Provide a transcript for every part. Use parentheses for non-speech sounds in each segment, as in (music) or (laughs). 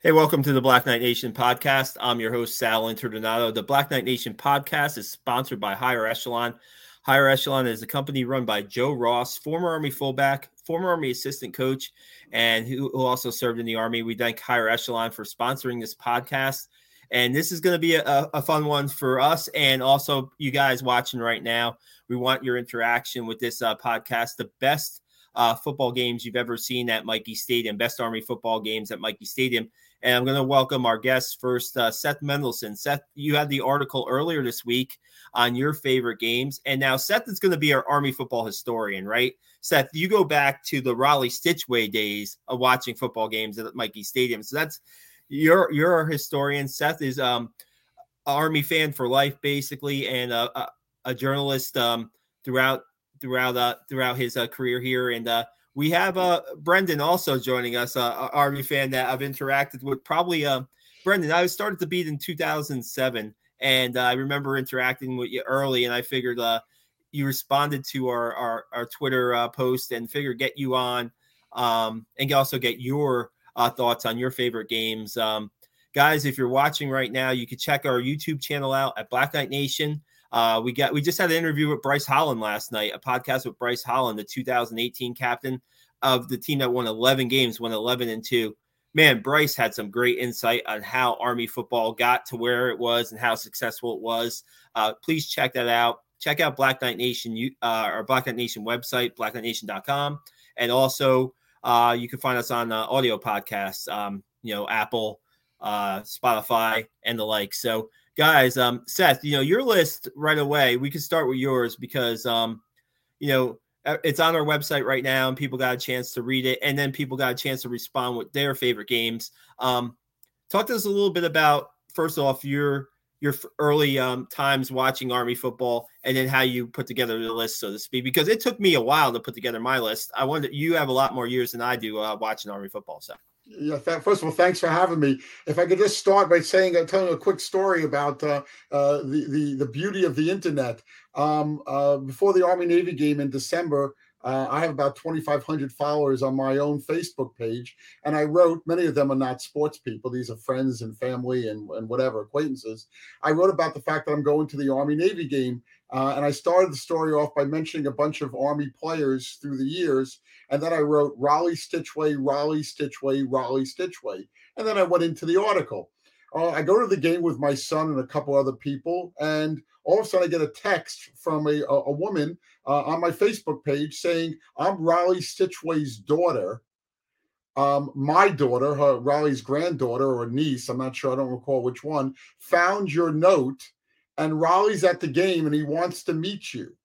Hey, welcome to the Black Knight Nation podcast. I'm your host, Sal Interdonato. The Black Knight Nation podcast is sponsored by Higher Echelon. Higher Echelon is a company run by Joe Ross, former Army fullback, former Army assistant coach, and who, who also served in the Army. We thank Higher Echelon for sponsoring this podcast. And this is going to be a, a fun one for us and also you guys watching right now. We want your interaction with this uh, podcast. The best uh, football games you've ever seen at Michie Stadium, best Army football games at Michie Stadium. And I'm going to welcome our guest first, uh, Seth Mendelson. Seth, you had the article earlier this week on your favorite games. And now Seth is going to be our Army football historian, right? Seth, you go back to the Rollie Stichweh days of watching football games at Michie Stadium. So that's you're you're our historian. Seth is um Army fan for life, basically, and a, a, a journalist um throughout throughout uh throughout his uh, career here. And uh we have uh, Brendan also joining us, uh, Army fan that I've interacted with. Probably, uh, Brendan, I started to beat in 2007, and uh, I remember interacting with you early, and I figured uh, you responded to our our, our Twitter uh, post and figured get you on, um, and also get your uh, thoughts on your favorite games. Um, guys, if you're watching right now, you can check our YouTube channel out at Black Knight Nation. Uh, we got we just had an interview with Bryce Holland last night, a podcast with Bryce Holland, the 2018 captain of the team that won 11 games, won 11 and two. Man, Bryce had some great insight on how Army football got to where it was and how successful it was. Uh, please check that out. Check out Black Knight Nation, uh, our Black Knight Nation website, blackknightnation.com. And also, uh, you can find us on uh, audio podcasts, um, you know, Apple, uh, Spotify, and the like. So, guys, um, Seth, you know, your list right away, we can start with yours because, um, you know, uh, it's on our website right now and people got a chance to read it and then people got a chance to respond with their favorite games. Um, talk to us a little bit about first off your your early um, times watching army football and then how you put together the list so to speak because it took me a while to put together my list. I wonder you have a lot more years than i do uh, watching army football so yeah, th- first of all, thanks for having me. If I could just start by saying, uh, telling a quick story about uh, uh, the, the the beauty of the internet. Um, uh, before the Army Navy game in December, uh, I have about 2,500 followers on my own Facebook page, and I wrote. Many of them are not sports people; these are friends and family and and whatever acquaintances. I wrote about the fact that I'm going to the Army Navy game uh, and I started the story off by mentioning a bunch of Army players through the years. And then I wrote Rollie Stichweh, Rollie Stichweh, Rollie Stichweh. And then I went into the article. Uh, I go to the game with my son and a couple other people. And all of a sudden, I get a text from a, a, a woman uh, on my Facebook page saying, I'm Rollie Stichweh's daughter. Um, my daughter, her Rollie's granddaughter or niece, I'm not sure, I don't recall which one, found your note and Rollie's at the game and he wants to meet you.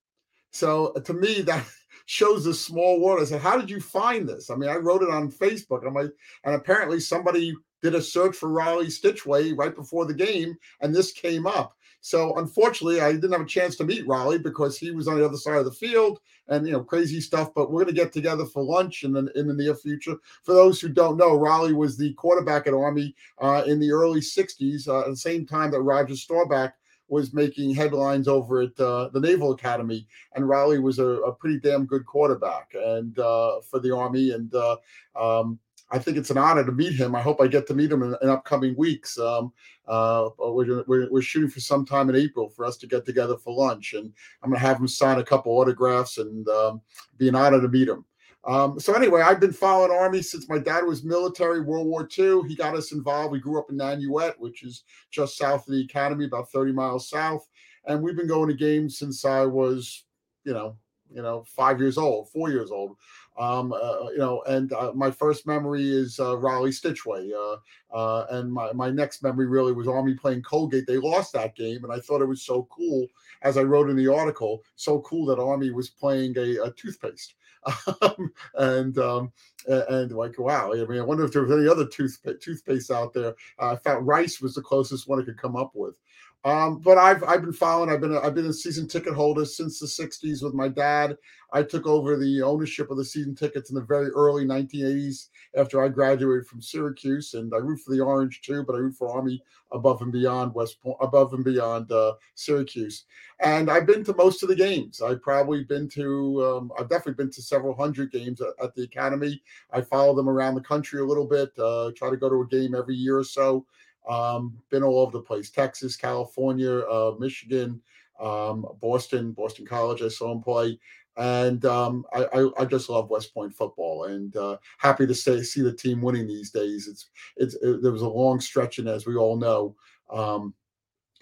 So uh, to me, (laughs) that shows a small world. I said, How did you find this? I mean, I wrote it on Facebook. I'm like, and apparently somebody did a search for Rollie Stichweh right before the game, and this came up. So unfortunately, I didn't have a chance to meet Rollie because he was on the other side of the field and you know crazy stuff. But we're going to get together for lunch in the in the near future. For those who don't know, Rollie was the quarterback at Army uh, in the early '60s, uh, at the same time that Roger Staubach was making headlines over at uh, the Naval Academy, and Rollie was a, a pretty damn good quarterback and uh, for the Army. And uh, um, I think it's an honor to meet him. I hope I get to meet him in, in upcoming weeks. Um, uh, we're, we're, we're, shooting for some time in April for us to get together for lunch, and I'm going to have him sign a couple autographs and um, be an honor to meet him. Um, so anyway, I've been following Army since my dad was military, World War II. He got us involved. We grew up in Nanuet, which is just south of the academy, about 30 miles south. And we've been going to games since I was, you know, you know, five years old, four years old. Um, uh, you know, and uh, my first memory is uh, Rollie Stichweh. Uh, uh, and my, my next memory really was Army playing Colgate. They lost that game, and I thought it was so cool, as I wrote in the article, so cool that Army was playing a, a toothpaste. (laughs) Um, and um, and like wow, I mean, I wonder if there was any other toothpaste toothpaste out there. Uh, I found rice was the closest one I could come up with. Um, but I've I've been following. I've been a, I've been a season ticket holder since the '60s with my dad. I took over the ownership of the season tickets in the very early 1980s after I graduated from Syracuse, and I root for the Orange too, but I root for Army above and beyond West Point, above and beyond uh, Syracuse. And I've been to most of the games. I've probably been to, um, I've definitely been to several hundred games at, at, the Academy. I follow them around the country a little bit. Uh, try to go to a game every year or so. Um, been all over the place: Texas, California, uh, Michigan, um, Boston, Boston College. I saw him play, and um, I, I, I, just love West Point football, and uh, happy to see the team winning these days. It's it's it, there was a long stretch, and as we all know. Um,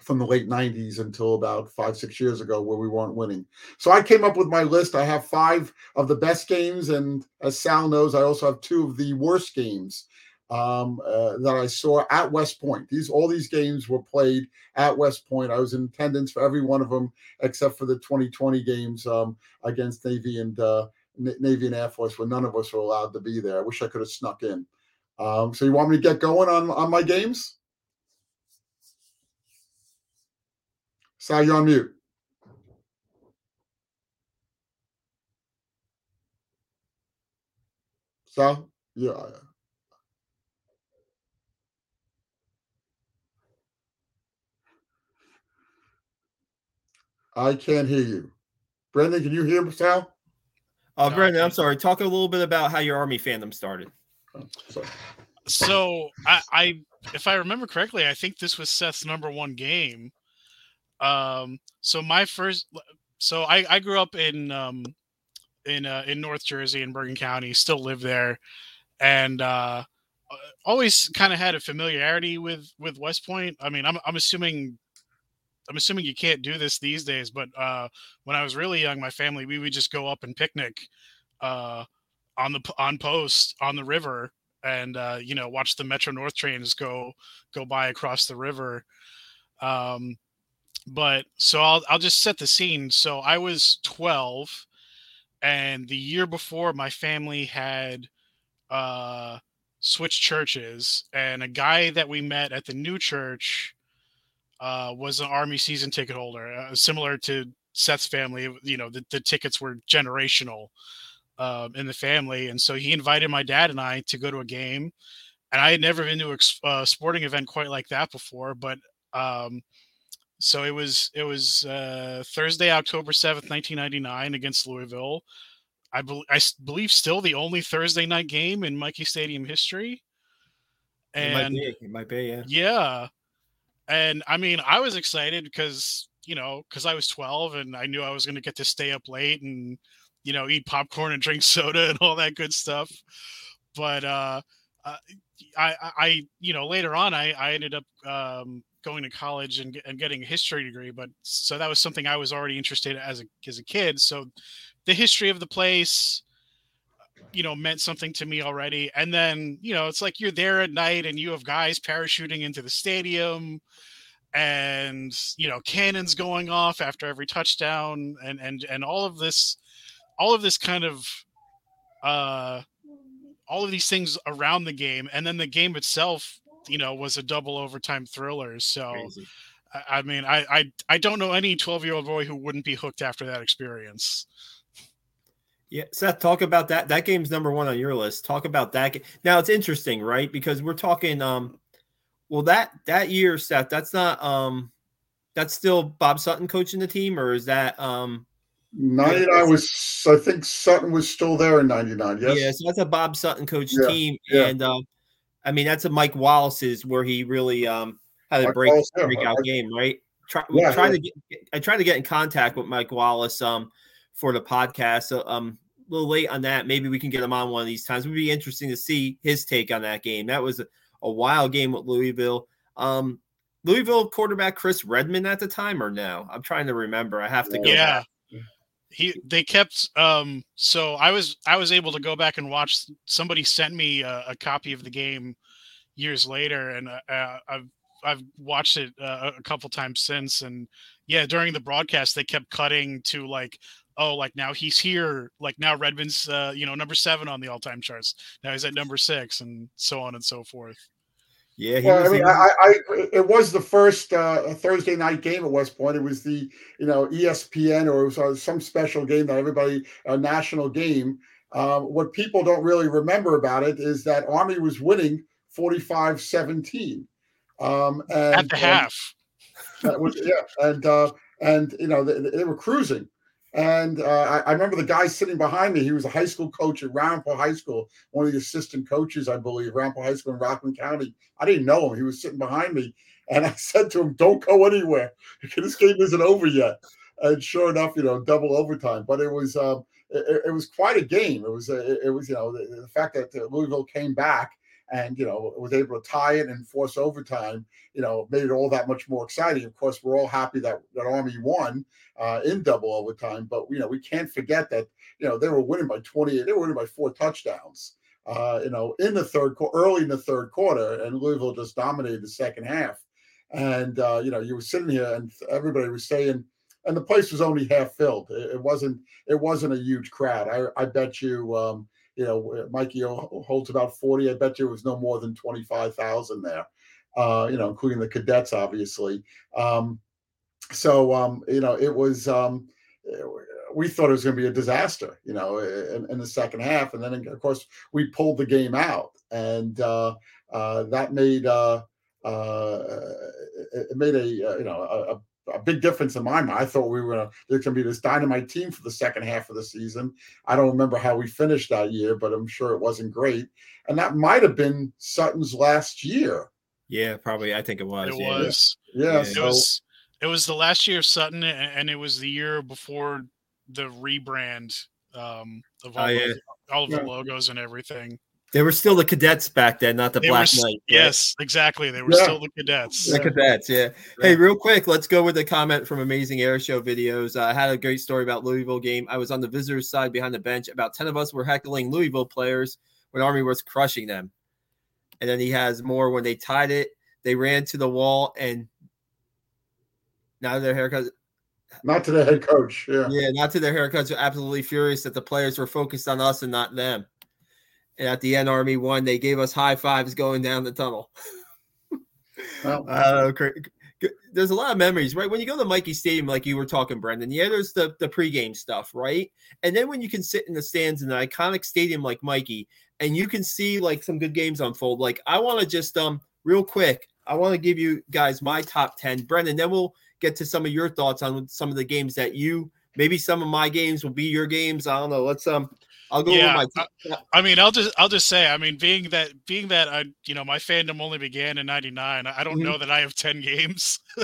from the late 90s until about five, six years ago, where we weren't winning. So I came up with my list. I have five of the best games, and as Sal knows, I also have two of the worst games um, uh, that I saw at West Point. These all these games were played at West Point. I was in attendance for every one of them except for the 2020 games um, against Navy and uh, Navy and Air Force, where none of us were allowed to be there. I wish I could have snuck in. Um, so you want me to get going on on my games? Sal, you're on mute. Sal, yeah. I can't hear you. Brendan, can you hear me, Sal? Uh, no, Brendan, I'm sorry. Talk a little bit about how your Army fandom started. Oh, so I, I, if I remember correctly, I think this was Seth's number one game. Um, so my first, so I, I grew up in, um, in, uh, in North Jersey in Bergen County, still live there. And, uh, always kind of had a familiarity with, with West Point. I mean, I'm, I'm assuming I'm assuming you can't do this these days, but uh, when I was really young, my family we would just go up and picnic uh, on the on post on the river, and uh, you know watch the Metro North trains go go by across the river. Um, but so I'll I'll just set the scene. So I was 12, and the year before, my family had uh, switched churches, and a guy that we met at the new church uh, was an army season ticket holder, uh, similar to Seth's family. You know, the, the tickets were generational uh, in the family, and so he invited my dad and I to go to a game. And I had never been to a sporting event quite like that before, but um, so it was it was uh, Thursday, October seventh, nineteen ninety nine, against Louisville. I, be- I believe still the only Thursday night game in Michie Stadium history. And it might be, it might be yeah. Yeah. And I mean, I was excited because, you know, because I was 12 and I knew I was going to get to stay up late and, you know, eat popcorn and drink (laughs) soda and all that good stuff. But, uh, uh I, I, you know, later on, I, I ended up um, going to college and, and getting a history degree. But so that was something I was already interested in as a as a kid. So the history of the place, you know, meant something to me already. And then, you know, it's like you're there at night and you have guys parachuting into the stadium and you know cannons going off after every touchdown and and and all of this all of this kind of uh all of these things around the game. And then the game itself you know was a double overtime thriller. So I, I mean I, I i don't know any 12 year old boy who wouldn't be hooked after that experience yeah, Seth, talk about that. That game's number one on your list. Talk about that. Now it's interesting, right? Because we're talking um well, that that year, Seth, that's not um that's still Bob Sutton coaching the team, or is that um 99 was I think Sutton was still there in 99, yes. Yeah, so that's a Bob Sutton coach yeah, team. Yeah. And um I mean that's a Mike Wallace's where he really um had a break breakout game, right? Try, yeah, trying yeah. to get I tried to get in contact with Mike Wallace um for the podcast. So um a little late on that. Maybe we can get him on one of these times. It would be interesting to see his take on that game. That was a wild game with Louisville. Um, Louisville quarterback Chris Redman at the time or no? I'm trying to remember. I have to go. Yeah. Back. He they kept um so I was I was able to go back and watch somebody sent me a, a copy of the game years later and uh, uh I've I've watched it uh, a couple times since and yeah during the broadcast they kept cutting to like oh like now he's here like now Redman's uh you know number 7 on the all-time charts now he's at number 6 and so on and so forth Yeah, well, was, I mean, I, I, it was the first uh, Thursday night game at West Point. It was the you know ESPN or it was uh, some special game that everybody a national game. Um, what people don't really remember about it is that Army was winning 45-17. Um, and, at the half. Was, yeah, and uh, and you know they, they were cruising. And uh, I, I, remember the guy sitting behind me. He was a high school coach at Ramapo High School, one of the assistant coaches, I believe, Ramapo High School in Rockland County. I didn't know him. He was sitting behind me. And (laughs) I said to him, Don't go anywhere. (laughs) this game isn't over yet. And sure enough, you know, double overtime. But it was um, it, it, was quite a game. It was it, it was you know the, the fact that Louisville came back and you know was able to tie it and force overtime you know made it all that much more exciting. Of course we're all happy that that army won uh, in double overtime but you know we can't forget that you know they were winning by 28 they were winning by four touchdowns uh, you know in the third quarter early in the third quarter and louisville just dominated the second half. And uh, you know you were sitting here and everybody was saying and the place was only half filled. It, it wasn't it wasn't a huge crowd. I, I bet you um, you know, Michie holds about 40. I bet you it was no more than 25,000 there, uh, you know, including the cadets, obviously. Um, so, um, you know, it was, um, we thought it was going to be a disaster, you know, in, in, the second half. And then, of course, we pulled the game out. And uh, uh, that made, uh, uh, it made a, you know, a, a big difference in my mind. I thought we were gonna, there's going to be this dynamite team for the second half of the season. I don't remember how we finished that year, but I'm sure it wasn't great. And that might have been Sutton's last year. Yeah, probably. I think it was. It yeah. was. Yeah. yeah. So, it was. It was the last year of Sutton, and it was the year before the rebrand um, of all, oh, yeah. all of the logos and everything. They were still the cadets back then, not the they Black were, Knight. Right? Yes, exactly. They were yeah. still the cadets. The cadets, yeah. Hey, real quick, let's go with the comment from Amazing Air Show videos. Uh, I had a great story about Louisville game. I was on the visitors' side behind the bench. About 10 of us were heckling Louisville players when Army was crushing them. And then he has more when they tied it. They ran to the wall and now their haircuts. Not to the head coach. Yeah. Yeah, not to their haircuts. Are absolutely furious that the players were focused on us and not them. And at the end, Army won. They gave us high fives going down the tunnel. (laughs) well, uh, there's a lot of memories, right? When you go to Michie Stadium, like you were talking, Brendan, yeah, there's the, the pregame stuff, right? And then when you can sit in the stands in an iconic stadium like Michie and you can see like some good games unfold, like I want to just, um, real quick, I want to give you guys my top 10. Brendan, then we'll get to some of your thoughts on some of the games that you, maybe some of my games will be your games. I don't know. Let's, um, I'll go yeah, my. (laughs) I mean, I'll just I'll just say, I mean, being that being that I you know my fandom only began in '99, I don't mm-hmm. know that I have ten games. (laughs)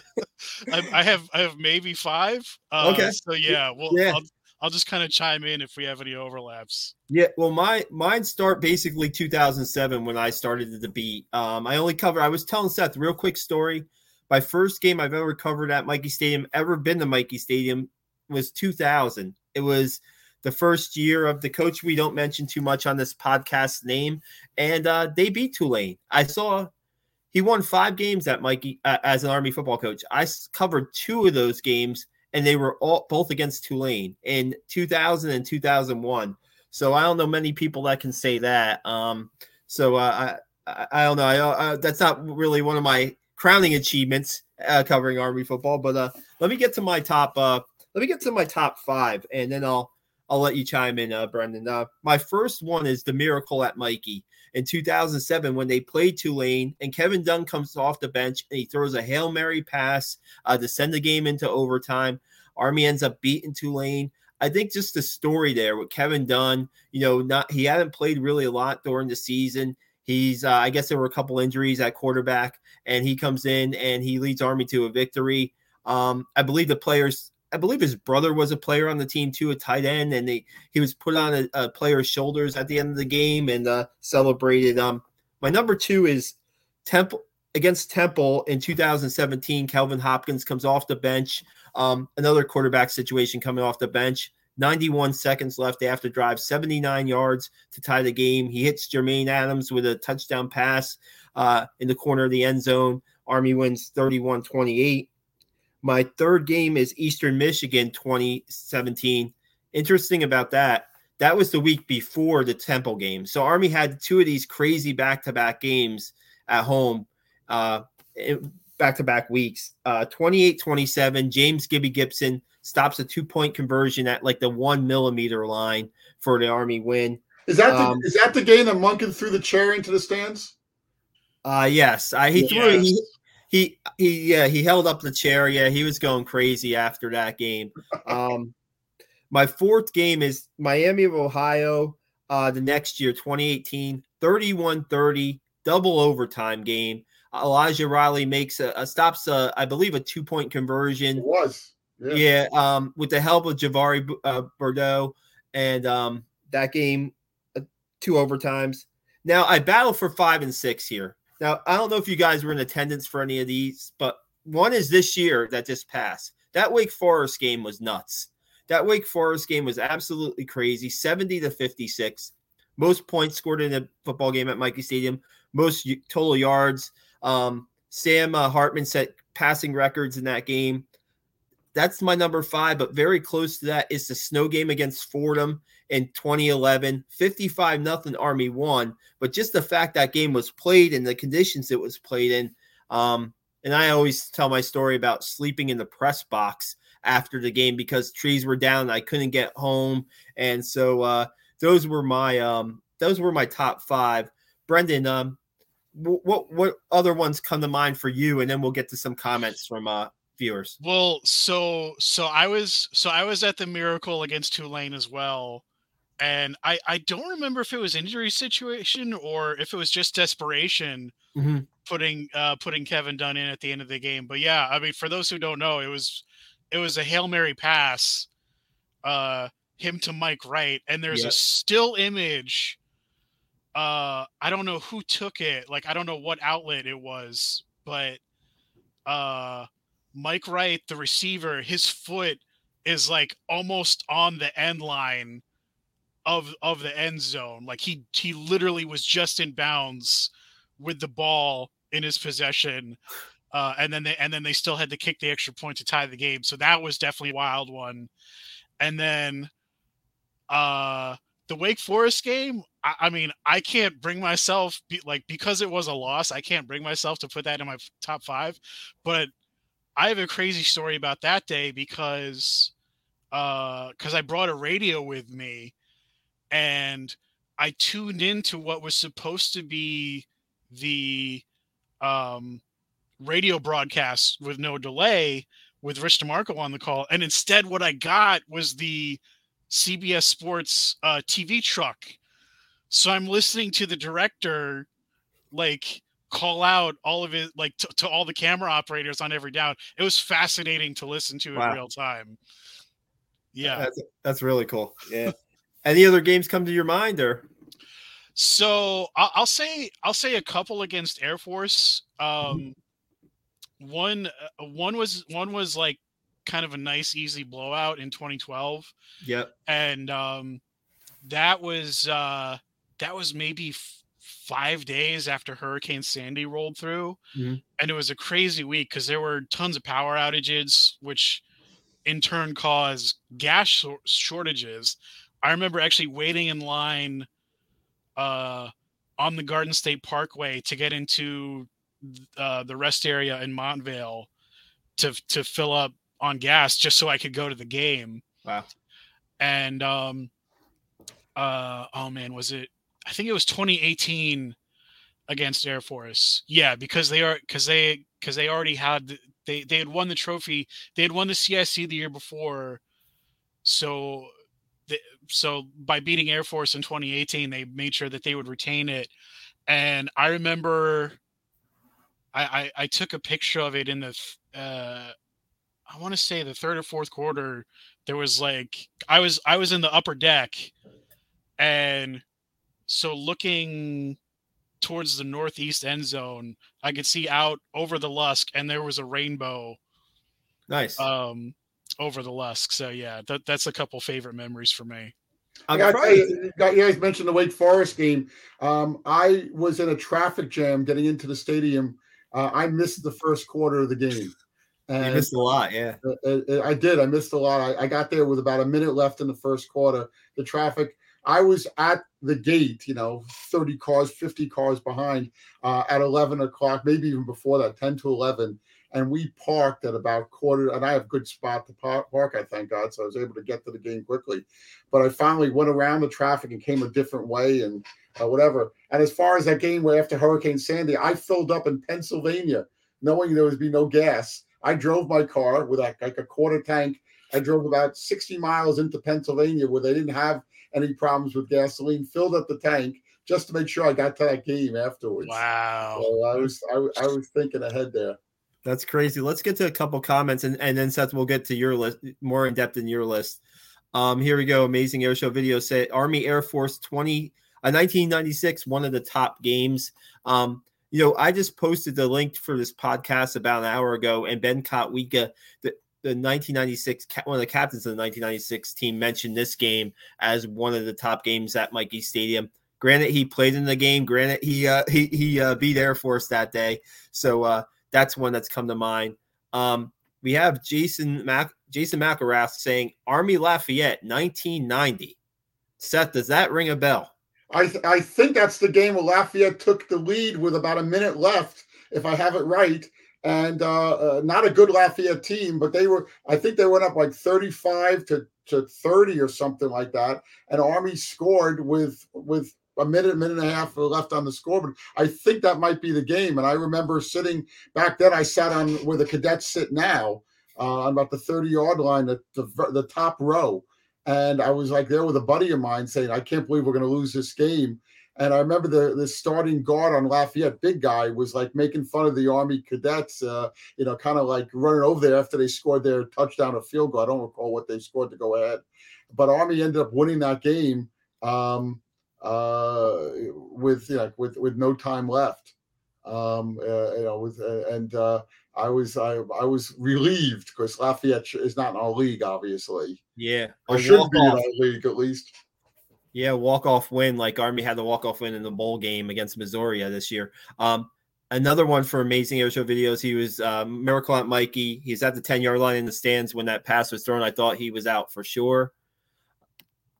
I, I, have I have maybe five. Uh, okay. So yeah, well, yeah. I'll, I'll just kind of chime in if we have any overlaps. Yeah, well, my mine start basically 2007 when I started the beat. Um, I only cover. I was telling Seth real quick story. My first game I've ever covered at Michie Stadium, ever been to Michie Stadium, was 2000. It was the first year of the coach we don't mention too much on this podcast name, and uh, they beat Tulane. I saw he won five games at Michie uh, as an Army football coach. I covered two of those games, and they were all both against Tulane in 2000 and 2001. So I don't know many people that can say that. Um, so uh, I, I don't know. I, uh, that's not really one of my crowning achievements uh, covering Army football. But uh, let me get to my top. Uh, let me get to my top five, and then I'll I'll let you chime in, uh, Brendan. Uh, my first one is the miracle at Michie in 2007 when they played Tulane and Kevin Dunn comes off the bench and he throws a Hail Mary pass uh, to send the game into overtime. Army ends up beating Tulane. I think just the story there with Kevin Dunn, you know, not he hadn't played really a lot during the season. He's, uh, I guess there were a couple injuries at quarterback, and he comes in and he leads Army to a victory. Um, I believe the players I believe his brother was a player on the team too, a tight end, and they, he was put on a, a, player's shoulders at the end of the game and uh, celebrated. Um, my number two is Temple against Temple in 2017. Kelvin Hopkins comes off the bench. Um, another quarterback situation coming off the bench. 91 seconds left. They have to drive 79 yards to tie the game. He hits Jermaine Adams with a touchdown pass uh, in the corner of the end zone. Army wins 31 28. My third game is Eastern Michigan 2017. Interesting about that. That was the week before the Temple game. So Army had two of these crazy back to back games at home. uh, back to back weeks. Uh, 28 27, James Gibby Gibson stops a two point conversion at like the one millimeter line for the Army win. Is that the, um, is that the game that Monken threw the chair into the stands? Uh yes, I he yes. threw he he he yeah he held up the chair. Yeah, he was going crazy after that game. Um, (laughs) my fourth game is Miami of Ohio. Uh, the next year, 2018, 31-30, double overtime game. Elijah Riley makes a, a stops a, I believe a two point conversion. It was yeah. yeah um, with the help of Javari uh, Bordeaux, and um, that game uh, two overtimes. Now I battle for five and six here. Now, I don't know if you guys were in attendance for any of these, but one is this year that just passed. That Wake Forest game was nuts. That Wake Forest game was absolutely crazy 70 to 56. Most points scored in a football game at Michie Stadium, most total yards. Um, Sam uh, Hartman set passing records in that game. That's my number five, but very close to that is the snow game against Fordham in 2011. 55 nothing Army won, but just the fact that game was played and the conditions it was played in. Um, and I always tell my story about sleeping in the press box after the game because trees were down. I couldn't get home, and so uh, those were my um, those were my top five. Brendan, um, what what other ones come to mind for you? And then we'll get to some comments from uh, viewers. Well, so so I was so I was at the Miracle against Tulane as well, and I I don't remember if it was injury situation or if it was just desperation mm-hmm. putting uh putting Kevin Dunn in at the end of the game. But yeah, I mean for those who don't know, it was it was a hail mary pass, uh him to Mike Wright, and there's yep. a still image. Uh, I don't know who took it. Like I don't know what outlet it was, but uh, Mike Wright, the receiver, his foot is like almost on the end line of of the end zone. Like he he literally was just in bounds with the ball in his possession. Uh, and then they and then they still had to kick the extra point to tie the game. So that was definitely a wild one. And then uh the Wake Forest game, I, I mean, I can't bring myself be, like because it was a loss, I can't bring myself to put that in my top five. But I have a crazy story about that day because uh because I brought a radio with me and I tuned into what was supposed to be the um, radio broadcast with no delay with Rich DeMarco on the call. And instead, what I got was the CBS Sports uh, TV truck. So I'm listening to the director like call out all of it, like to, to all the camera operators on every down. It was fascinating to listen to wow. in real time. Yeah, that's, that's really cool. Yeah. Any other games come to your mind, or? So I'll, say I'll say a couple against Air Force. Um, one uh, one was one was like kind of a nice easy blowout in 2012. Yep. And um, that was uh, that was maybe f- five days after Hurricane Sandy rolled through, mm-hmm. and it was a crazy week because there were tons of power outages, which in turn caused gas shortages I remember actually waiting in line uh, on the Garden State Parkway to get into uh, the rest area in Montvale to to fill up on gas just so I could go to the game. Wow. And um uh oh man, was it I think it was 2018 against Air Force. Yeah, because they are because they because they already had they they had won the trophy. They had won the CIC the year before. So so by beating Air Force in 2018, they made sure that they would retain it. And I remember I, I, I took a picture of it in the uh, I want to say the third or fourth quarter. There was like I was I was in the upper deck, and so looking towards the northeast end zone, I could see out over the Lusk, and there was a rainbow. Nice. Um, over the Lusk. So yeah, that, that's a couple favorite memories for me. I got you, guys mentioned the Wake Forest game. Um, I was in a traffic jam getting into the stadium. Uh, I missed the first quarter of the game. And you missed a lot, yeah. Uh, uh, uh, I did. I missed a lot. I, I, got there with about a minute left in the first quarter. The traffic. I was at the gate, you know, 30 cars, 50 cars behind uh, at 11 o'clock, maybe even before that, 10 to 11. And we parked at about quarter, and I have good spot to park, park, I thank God. So I was able to get to the game quickly. But I finally went around the traffic and came a different way and uh, whatever. And as far as that game where after Hurricane Sandy, I filled up in Pennsylvania, knowing there would be no gas. I drove my car with like, like a quarter tank. I drove about 60 miles into Pennsylvania where they didn't have any problems with gasoline, filled up the tank just to make sure I got to that game afterwards. Wow. So I was I, I was thinking ahead there. That's crazy. Let's get to a couple comments and, and then Seth, we'll get to your list more in depth in your list. Um, here we go. Amazing air show video say Army Air Force 20 uh, 1996, one of the top games. Um, you know, I just posted the link for this podcast about an hour ago, and Ben Kotwica, the, the 1996 one of the captains of the 1996 team, mentioned this game as one of the top games at Michie Stadium. Granted, he played in the game. Granted, he uh, he he uh, beat Air Force that day, so uh, that's one that's come to mind. Um, we have Jason Mac Jason McElrath saying Army Lafayette 1990. Seth, does that ring a bell? I th- I think that's the game where Lafayette took the lead with about a minute left, if I have it right. And uh, uh, not a good Lafayette team, but they were. I think they went up like thirty-five to, to thirty or something like that. And Army scored with with a minute, minute and a half left on the scoreboard. I think that might be the game. And I remember sitting back then. I sat on where the cadets sit now, uh, on about the thirty-yard line, at the the top row and I was like there with a buddy of mine saying, I can't believe we're going to lose this game. And I remember the, the starting guard on Lafayette, big guy, was like making fun of the Army cadets, uh, you know, kind of like running over there after they scored their touchdown or field goal. I don't recall what they scored to go ahead. But Army ended up winning that game um, uh, with, you know, with, with no time left. Um, uh, you know, with, uh, and uh, I was I, I was relieved because Lafayette is not in our league, obviously. Yeah, or should be in our league at least. Yeah, walk off win like Army had the walk off win in the bowl game against Missouri this year. Um, another one for amazing air show videos. He was um, Miracle at Michie. He's at the ten yard line in the stands when that pass was thrown. I thought he was out for sure.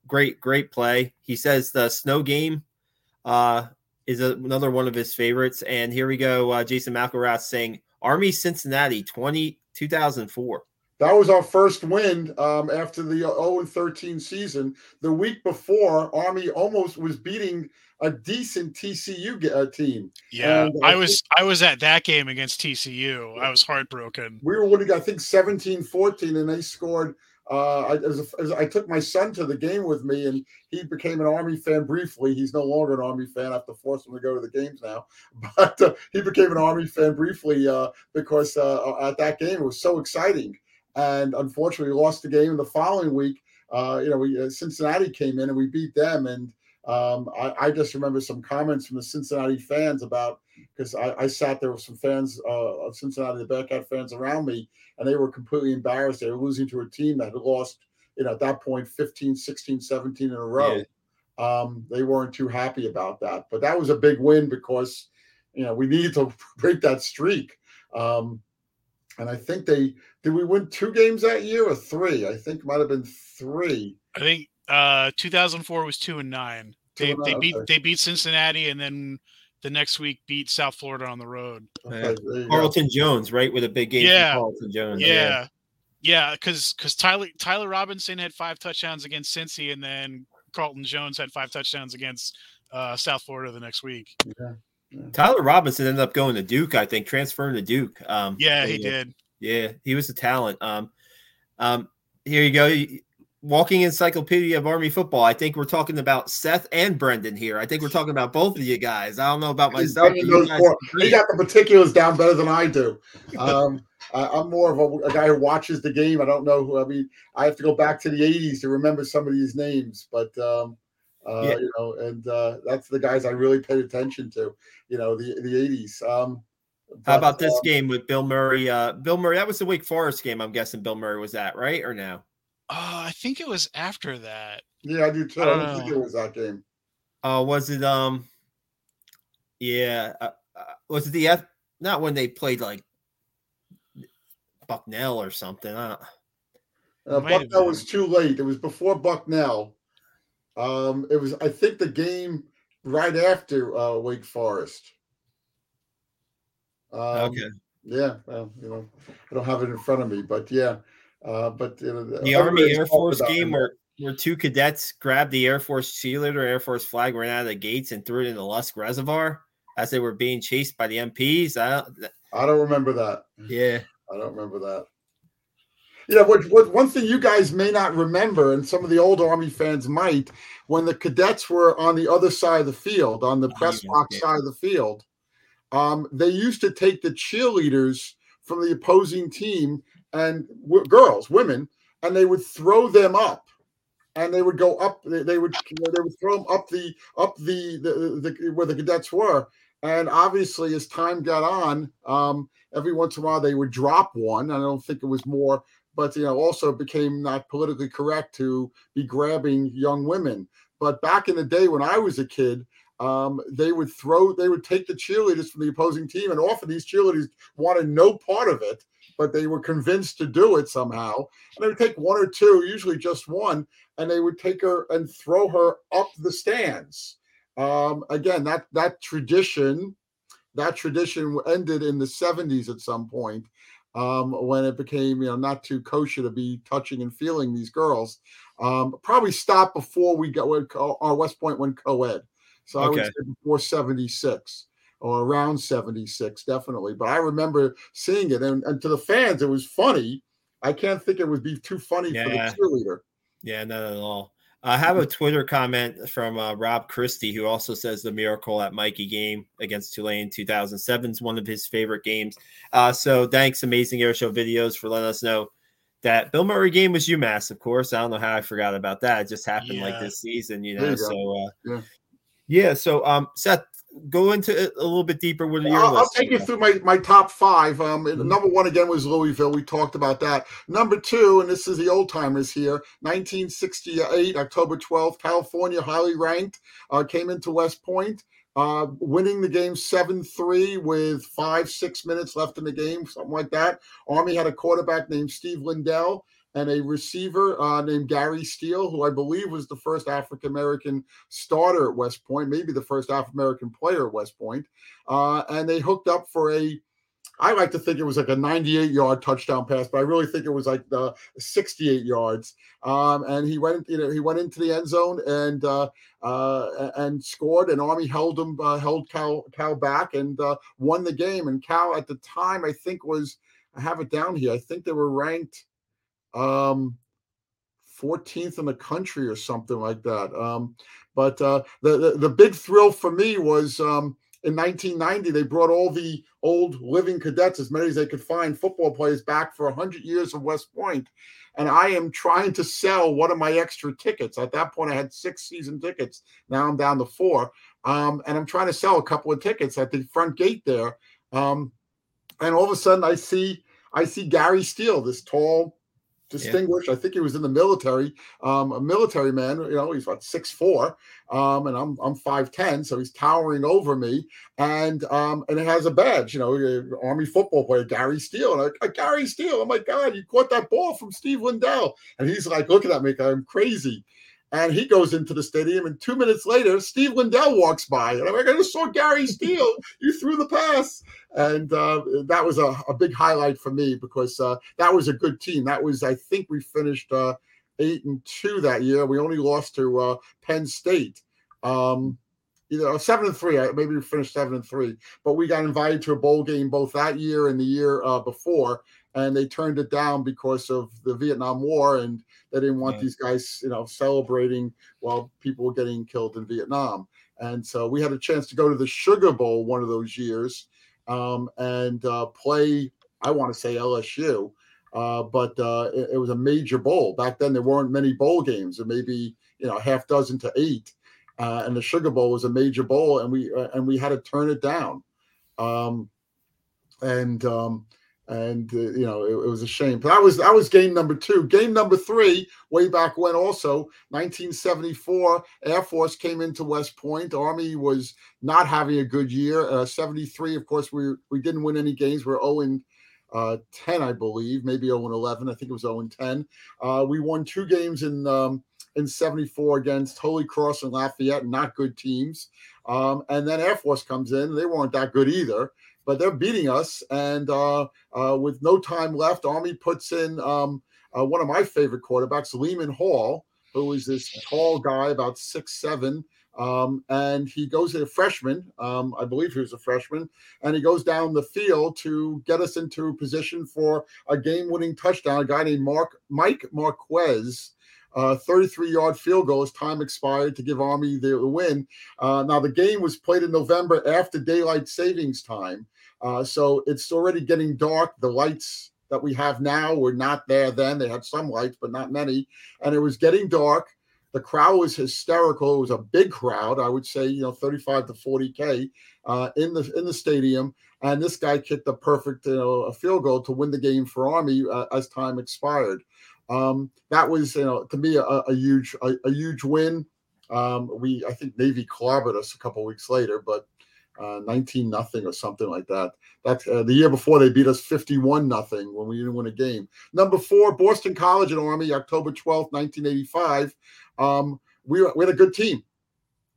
Great, great play. He says the snow game uh, is a, another one of his favorites. And here we go. Uh, Jason McElrath saying Army Cincinnati 20, 2004. That was our first win um, after the 0 13 season. The week before, Army almost was beating a decent TCU uh, team. Yeah, and, uh, I was I was at that game against TCU. I was heartbroken. We were winning, I think, 17 14, and they scored uh, I, as as I took my son to the game with me, and he became an Army fan briefly. He's no longer an Army fan. I have to force him to go to the games now. (laughs) But uh, he became an Army fan briefly uh, because uh, at that game it was so exciting. And unfortunately, we lost the game. And the following week, uh, you know, we uh, Cincinnati came in and we beat them. And um, I, I, just remember some comments from the Cincinnati fans about because I, I, sat there with some fans uh, of Cincinnati, the Bearcat fans around me, and they were completely embarrassed. They were losing to a team that had lost, you know, at that point 15, 16, 17 in a row. Yeah. Um, they weren't too happy about that. But that was a big win because, you know, we needed to (laughs) break that streak. Um, and I think they did we win two games that year or three? I think might have been three. I think uh 2004 was two and nine. They, they beat okay. they beat Cincinnati and then the next week beat South Florida on the road. Okay, Carlton. Jones, right, with a big game. Yeah, Carlton Jones. Yeah, yeah, because yeah, because Tyler Tyler Robinson had five touchdowns against Cincy, and then Carlton Jones had five touchdowns against uh, South Florida the next week. Yeah. yeah. Tyler Robinson ended up going to Duke, I think, transferring to Duke. Um, yeah, he did. Yeah, he was a talent. Um, um, here you go walking encyclopedia of Army football. I think we're talking about Seth and Brendan here. I think we're talking about both of you guys. I don't know about myself. He got the particulars down better than I do. Um, I'm more of a, a, guy who watches the game. I don't know who. I mean, I have to go back to the '80s to remember some of these names, but um, uh, yeah. you know, and uh, that's the guys I really paid attention to. You know, the the '80s. Um, but, How about this um, game with Bill Murray? Uh, Bill Murray. That was the Wake Forest game. I'm guessing Bill Murray was that right or no? Uh, I think it was after that. Yeah, I do too. I don't, I don't think it was that game. Uh, was it um? Yeah, uh, uh, was it the F? Not when they played like Bucknell or something. Uh, uh Bucknell was too late. It was before Bucknell. Um, it was, I think, the game right after uh, Wake Forest. Um, okay. Yeah, well, you know, I don't have it in front of me, but yeah, uh, but you know, the Army Air Force game where where two cadets grabbed the Air Force cheerleader, Air Force flag, ran out of the gates and threw it in the Lusk Reservoir as they were being chased by the MPs. I don't, I don't remember that. Yeah, I don't remember that. Yeah, what, what one thing you guys may not remember, and some of the old Army fans might, when the cadets were on the other side of the field, on the press box side of the field, um, they used to take the cheerleaders from the opposing team and w- girls, women, and they would throw them up, and they would go up. They, they would they would throw them up the up the, the, the where the cadets were, and obviously as time got on, um, every once in a while they would drop one. I don't think it was more, but you know also became not politically correct to be grabbing young women. But back in the day when I was a kid, um, they would throw, they would take the cheerleaders from the opposing team, and often these cheerleaders wanted no part of it, but they were convinced to do it somehow. And they would take one or two, usually just one, and they would take her and throw her up the stands. Um, again, that that tradition, that tradition ended in the 70s at some point. Um, when it became, you know, not too kosher to be touching and feeling these girls, um, probably stopped before we got our West Point went co-ed. So okay. I would say before 76 or around 76, definitely. But I remember seeing it. And, and to the fans, it was funny. I can't think it would be too funny yeah. for the cheerleader. Yeah, not at all. I have a Twitter comment from uh, Rob Christie who also says the miracle at Michie game against Tulane 2007 is one of his favorite games. Uh, so thanks, Amazing Air Show videos, for letting us know that Bill Murray game was UMass, of course. I don't know how I forgot about that. It just happened yeah. like this season, you know. You so uh, yeah. Yeah. So, um, Seth, go into it a little bit deeper with your I'll, I'll take you through my, my top five. Um, mm-hmm. number one again was Louisville. We talked about that. Number two, and this is the old timers here. 1968, October 12th, California, highly ranked, uh, came into West Point. Uh, winning the game 7-3 with five six minutes left in the game something like that army had a quarterback named steve lindell and a receiver uh, named Gary Steele, who I believe was the first African American starter at West Point, maybe the first African American player at West Point. Uh, and they hooked up for a, I like to think it was like a 98 yard touchdown pass, but I really think it was like the 68 yards. Um, and he went, you know, he went into the end zone and uh, uh, and scored. And Army held him, uh, held Cal Cal back and uh, won the game. And Cal at the time, I think was, I have it down here. I think they were ranked um, 14th in the country or something like that. Um, but uh, the, the, the big thrill for me was um, in 1990 they brought all the old living cadets, as many as they could find, football players back for 100 years of West Point. And I am trying to sell one of my extra tickets. At that point, I had six season tickets. Now I'm down to four. Um, and I'm trying to sell a couple of tickets at the front gate there. Um, and all of a sudden, I see I see Gary Steele, this tall, distinguished. Yeah. I think he was in the military, um, a military man. You know, he's about six four, um, and I'm I'm five ten, so he's towering over me, and um, and it has a badge. You know, uh, Army football player Gary Steele, and I, Gary Steele. Oh my God, you caught that ball from Steve Lindell, and he's like looking at me, I'm crazy. And he goes into the stadium, and two minutes later, Steve Lindell walks by, and I'm like, I just saw Gary Steele. you threw the pass, and uh, that was a, a, big highlight for me because uh, that was a good team. That was, I think, we finished uh, eight and two that year. We only lost to uh, Penn State. Um, know, seven and three. Maybe we finished seven and three, but we got invited to a bowl game both that year and the year uh, before, and they turned it down because of the Vietnam War, and they didn't want yeah. these guys, you know, celebrating while people were getting killed in Vietnam. And so we had a chance to go to the Sugar Bowl one of those years um, and uh, play. I want to say LSU, uh, but uh, it, it, was a major bowl back then. There weren't many bowl games, there maybe you know half dozen to eight, uh, and the Sugar Bowl was a major bowl, and we uh, and we had to turn it down. Um, and um, and uh, you know it, it, was a shame. But that was that was game number two. Game number three, way back when, also 1974, Air Force came into West Point. Army was not having a good year. Uh, 73, of course, we we didn't win any games. We're 0 and uh, 10, I believe, maybe 0 and 11. I think it was 0 and 10. Uh, we won two games in um, in 74 against Holy Cross and Lafayette, not good teams. Um, and then Air Force comes in. They weren't that good either, but they're beating us. And uh, uh, with no time left, Army puts in um, uh, one of my favorite quarterbacks, Leamon Hall, who is this tall guy, about six seven. Um, and he goes a freshman. Um, I believe he was a freshman, and he goes down the field to get us into position for a game-winning touchdown. A guy named Mark Mike Marquez, uh, 33 yard field goal as time expired to give Army the, win. Uh, now, the game was played in November after daylight savings time. Uh, so it's already getting dark. The lights that we have now were not there then. They had some lights, but not many. And it was getting dark. The crowd was hysterical. It was a big crowd. I would say, you know, 35 to 40k uh, in the in the stadium. And this guy kicked a perfect, you know, a field goal to win the game for Army uh, as time expired. Um, that was, you know, to me a, a huge a, a, huge win. Um, we I think Navy clobbered us a couple weeks later, but uh, 19 nothing or something like that. That's uh, the year before they beat us 51 nothing when we didn't win a game. Number four, Boston College and Army, October 12th, 1985. Um, we, we had a good team.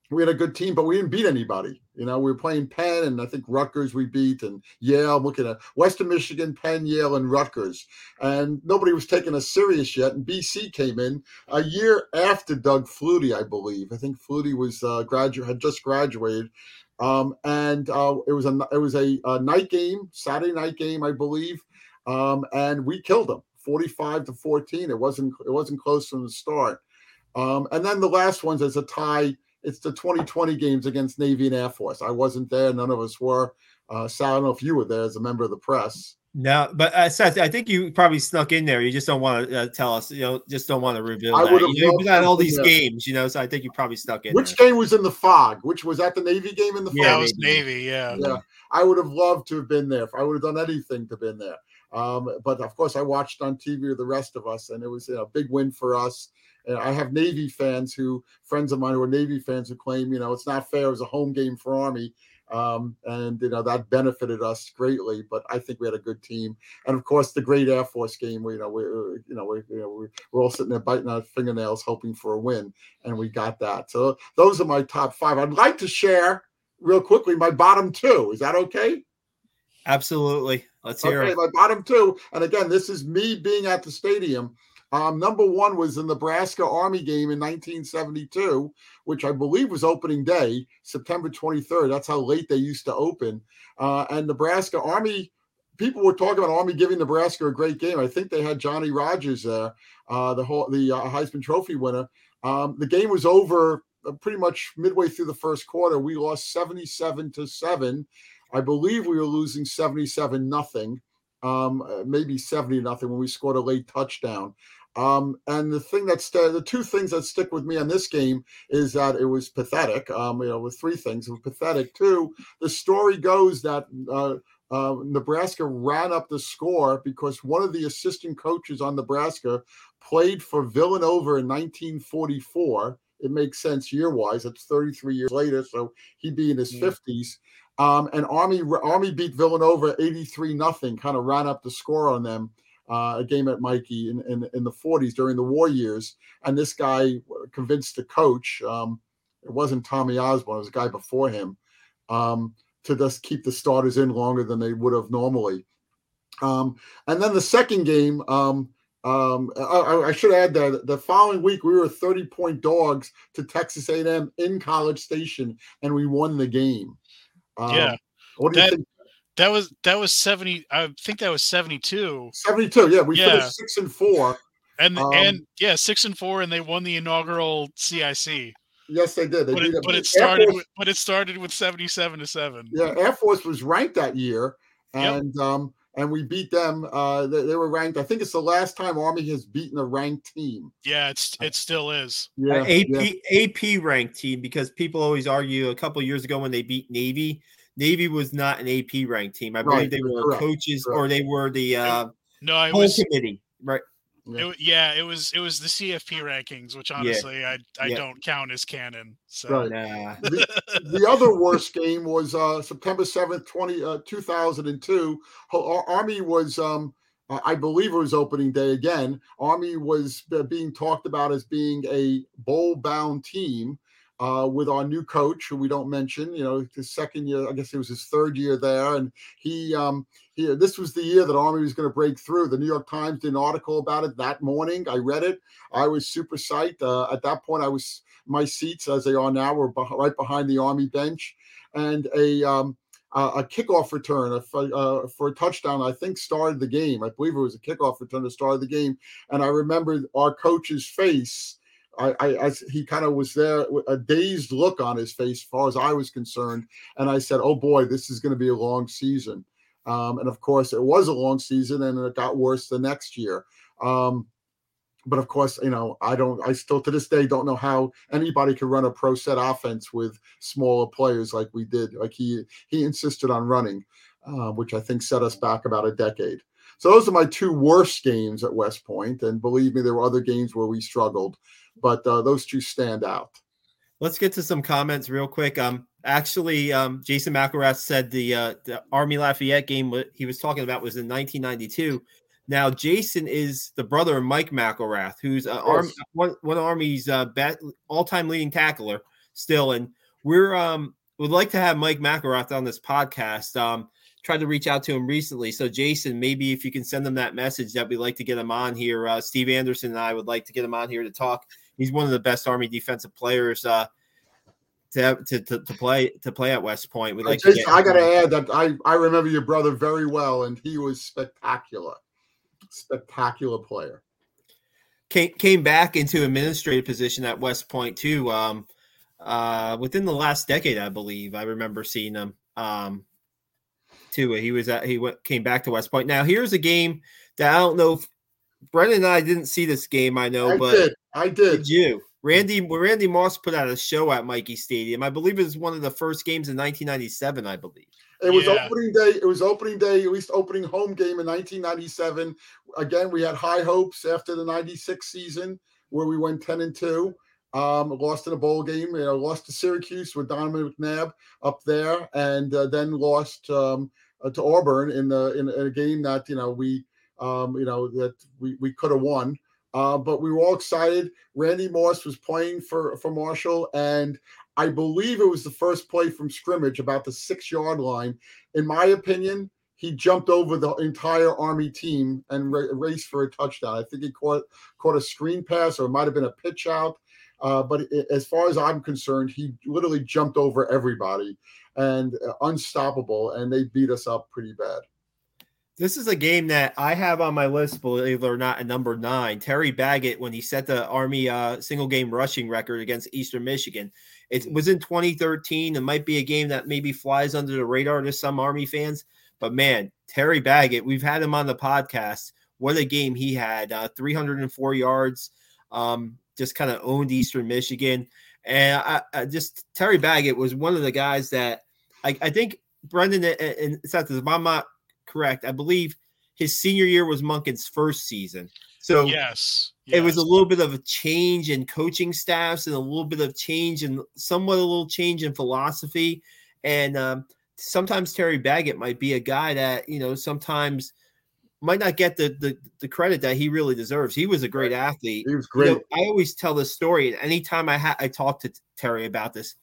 We had a good team, but we didn't beat anybody. You know, we were playing Penn and I think Rutgers we beat and Yale. I'm looking at Western Michigan, Penn, Yale, and Rutgers. And nobody was taking us serious yet. And BC came in a year after Doug Flutie, I believe. I think Flutie was uh, graduate had just graduated. Um, and uh, it was a it was a, a, night game, Saturday night game, I believe, um, and we killed them, forty-five to fourteen. It wasn't it wasn't close from the start. Um, and then the last ones is a tie. It's the 2020 games against Navy and Air Force. I wasn't there. None of us were. Uh, Sal, I don't know if you were there as a member of the press. No, but uh, Seth, I think you probably snuck in there. You just don't want to uh, tell us. You know, just don't want to reveal. I would have. You know, got all these games, you know. So I think you probably stuck in. Which there. game was in the fog? Which was at the Navy game in the fog? Yeah, it was Navy. Yeah, yeah. I would have loved to have been there. If I would have done anything to have been there. Um, but of course, I watched on TV with the rest of us, and it was you know, a big win for us. And I have Navy fans who, friends of mine who are Navy fans, who claim, you know, it's not fair. It was a home game for Army, um, and you know that benefited us greatly. But I think we had a good team, and of course the great Air Force game. We, you know, we, you know, we, you know, we, we're all sitting there biting our fingernails, hoping for a win, and we got that. So those are my top five. I'd like to share real quickly my bottom two. Is that okay? Absolutely. Let's hear okay, it. My bottom two, and again, this is me being at the stadium. Um, number one was the Nebraska Army game in 1972, which I believe was opening day, September 23rd. That's how late they used to open. Uh, and Nebraska Army, people were talking about Army giving Nebraska a great game. I think they had Johnny Rodgers there, uh, the whole the uh, Heisman Trophy winner. Um, the game was over uh, pretty much midway through the first quarter. We lost 77 to seven. I believe we were losing 77 nothing um, uh, maybe 70 nothing when we scored a late touchdown. Um, and the thing that's st- the two things that stick with me on this game is that it was pathetic. Um, you know, with three things, it was pathetic. Two, the story goes that uh, uh, Nebraska ran up the score because one of the assistant coaches on Nebraska played for Villanova in 1944. It makes sense year wise. It's 33 years later, so he'd be in his yeah. 50s. Um, and Army Army beat Villanova 83 nothing, kind of ran up the score on them uh, a game at Michie in, in, in, the 40s during the war years. And this guy convinced the coach, um, it wasn't Tommy Osborne, it was a guy before him, um, to just keep the starters in longer than they would have normally. Um, and then the second game, um, um, I, I, should add that the following week we were 30 point dogs to Texas A&M in College Station, and we won the game. Um, yeah. What do that, you think that was that was seventy. I think that was seventy two. Seventy two. Yeah, we yeah. finished six and four. And um, and yeah, six and four, and they won the inaugural CIC. Yes, they did. They but, it, but it, started. Force, with, but it started with seventy-seven to seven. Yeah, Air Force was ranked that year, and yep. um, and we beat them. Uh, they, they, were ranked. I think it's the last time Army has beaten a ranked team. Yeah, it's it still is. Yeah, AP yeah. AP ranked team because people always argue a couple years ago when they beat Navy Navy was not an AP ranked team. I believe right. they were Correct. coaches Correct. or they were the uh, no, I was committee. Right. Yeah. It, yeah, it was it was the CFP rankings, which honestly yeah. I I yeah. don't count as canon. So right. nah. the, the, other worst game was uh, September seventh, twenty uh, two thousand and two. Army was um, I believe it was opening day again. Army was being talked about as being a bowl bound team uh, with our new coach, who we don't mention. You know, his second year, I guess it was his third year there, and he, um, he this was the year that Army was going to break through. The New York Times did an article about it that morning. I read it. I was super psyched. Uh, at that point, I was my seats as they are now were right behind the Army bench, and a um, uh, a kickoff return uh, for a touchdown, I think started the game. I believe it was a kickoff return that started the game. And I remember our coach's face. I, I, he kind of was there, with a dazed look on his face, as far as I was concerned. And I said, "Oh boy, this is going to be a long season." Um, and of course, it was a long season, and it got worse the next year. Um, but of course, you know, I don't, I still to this day don't know how anybody could run a pro set offense with smaller players like we did. Like he, he insisted on running, uh, which I think set us back about a decade. So those are my two worst games at West Point, and believe me, there were other games where we struggled, but uh, those two stand out. Let's get to some comments real quick. Um, actually, um, Jason McElrath said the uh, the Army Lafayette game he was talking about was in 1992. Now, Jason is the brother of Mike McElrath, who's uh, Army, one, one of Army's uh, all-time leading tackler still, and we're um would like to have Mike McElrath on this podcast. Um, tried to reach out to him recently, so Jason, maybe if you can send them that message that we'd like to get him on here. Uh, Steve Anderson and I would like to get him on here to talk. He's one of the best Army defensive players. Uh, to, to, to, to play to play at West Point. We like. Jason, I got to add that I I remember your brother very well, and he was spectacular spectacular player. Came, came back into administrative position at West Point too. Um, uh, within the last decade, I believe I remember seeing him. Um, too. He was at he went came back to West Point. Now here's a game that I don't know if Brendan and I didn't see this game. I know, I but did. I did. Did you? Randy Randy Moss put out a show at Michie Stadium. I believe it was one of the first games in 1997. I believe. It was yeah. opening day. It was opening day, at least opening home game in 1997. Again, we had high hopes after the 96 season where we went 10 and 2. Um, lost in a bowl game, you know, lost to Syracuse with Donovan McNabb up there, and uh, then lost um, uh, to Auburn in the in, in, a game that you know we um, you know that we, we could have won. Uh, but we were all excited. Randy Moss was playing for for Marshall, and I believe it was the first play from scrimmage, about the six yard line. In my opinion, he jumped over the entire Army team and ra- raced for a touchdown. I think he caught caught a screen pass, or it might have been a pitch out. Uh, but it, as far as I'm concerned, he literally jumped over everybody and uh, unstoppable, and they beat us up pretty bad. This is a game that I have on my list, believe it or not, at number nine. Terry Baggett, when he set the Army uh, single game rushing record against Eastern Michigan, it was in 2013. It might be a game that maybe flies under the radar to some Army fans, but man, Terry Baggett, we've had him on the podcast. What a game he had! Uh, 304 yards, um, just kind of owned Eastern Michigan, and I, I just Terry Baggett was one of the guys that I, I think Brendan and Seth, if I'm not correct, I believe his senior year was Monken's first season. So yes, yes, it was a little bit of a change in coaching staffs and a little bit of change and somewhat a little change in philosophy. And um, sometimes Terry Baggett might be a guy that you know sometimes might not get the the, the credit that he really deserves. He was a great athlete. He was great. You know, I always tell this story, and anytime I ha- I talk to Terry about this,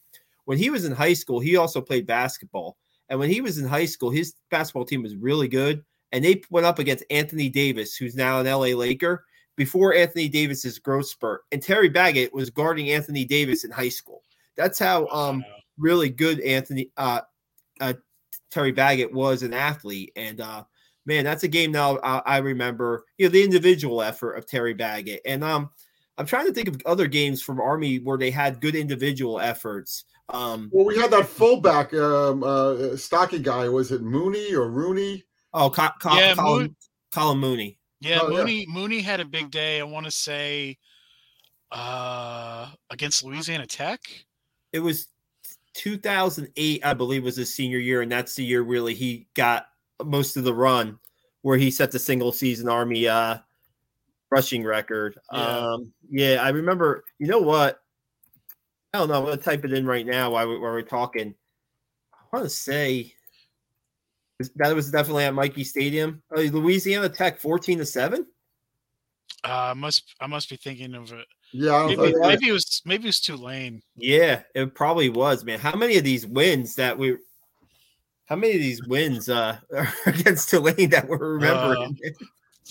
when he was in high school, he also played basketball. And when he was in high school, his basketball team was really good. And they went up against Anthony Davis, who's now an LA Laker, before Anthony Davis's growth spurt. And Terry Baggett was guarding Anthony Davis in high school. That's how um, really good Anthony uh, uh, Terry Baggett was an athlete. And uh, man, that's a game now I, I, remember. You know the individual effort of Terry Baggett. And um, I'm trying to think of other games from Army where they had good individual efforts. Um, well, we had that fullback, um, uh, stocky guy. Was it Mooney or Rooney? Oh, Co- Co- yeah, Colin, Moon- Colin Mooney. Yeah, oh, Mooney. Yeah. Mooney had a big day. I want to say uh, against Louisiana Tech. It was 2008, I believe, was his senior year, and that's the year really he got most of the run where he set the single season Army uh, rushing record. Yeah. Um, yeah, I remember. You know what? I don't know. I'm gonna type it in right now while, we, while we're talking. I want to say That was definitely at Michie Stadium. Uh, Louisiana Tech, fourteen to seven. Uh, must I must be thinking of it. Yeah, maybe, maybe it was maybe it was Tulane. Yeah, it probably was, man. How many of these wins that we how many of these wins uh (laughs) against Tulane that we're remembering? Uh,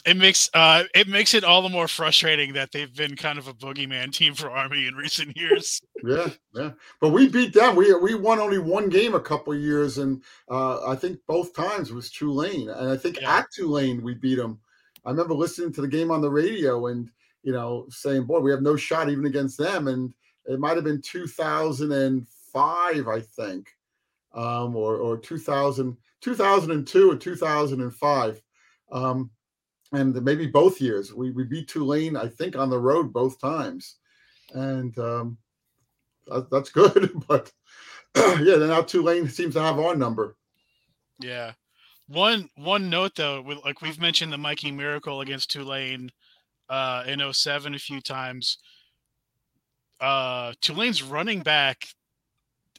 it makes uh it makes it all the more frustrating that they've been kind of a boogeyman team for Army in recent years. (laughs) yeah, yeah. But we beat them. We we won only one game a couple years, and uh I think both times was Tulane. And I think yeah. at Tulane we beat them. I remember listening to the game on the radio and you know saying, Boy, we have no shot even against them. And it might have been 2005, I think um, or, or 2000, 2002 or 2005. Um, and maybe both years. We, we beat Tulane, I think, on the road both times. And um, that, that's good. (laughs) but (clears throat) yeah, now Tulane seems to have our number. Yeah. One one note though, with, like we've mentioned the Michie Miracle against Tulane uh, in 07 a few times. Uh, Tulane's running back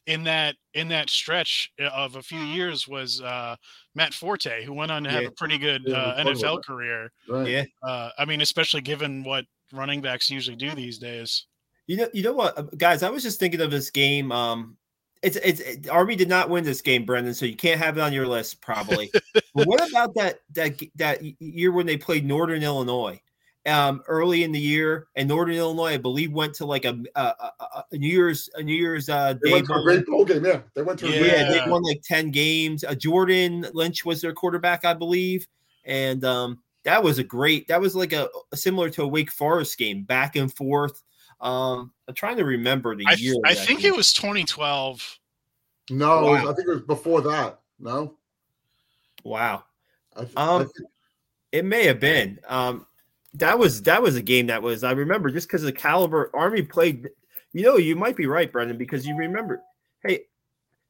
in that in that stretch uh, of a few years was uh, Matt Forte, who went on to have yeah. a pretty good uh, NFL career. Right. Yeah, uh, I mean, especially given what running backs usually do these days. You know, you know what, uh, guys? I was just thinking of this game. Um, it's it's it, Army did not win this game, Brendan, so you can't have it on your list probably. (laughs) but what about that that that year when they played Northern Illinois? Um, early in the year, and Northern Illinois, I believe, went to like a, a, a, a New Year's a New Year's uh, they went to a great bowl game. Yeah, they went to yeah, yeah they won like ten games. Uh, Jordan Lynch was their quarterback, I believe, and um, that was a great. That was like a, similar to a Wake Forest game, back and forth. Um, I'm trying to remember the I, year. I think game. it was 2012. No, wow. I think it was before that. No. Wow. I um, I th- it may have been. Um, that was that was a game that was I remember just because the caliber Army played. You know, you might be right, Brendan, because you remember. Hey,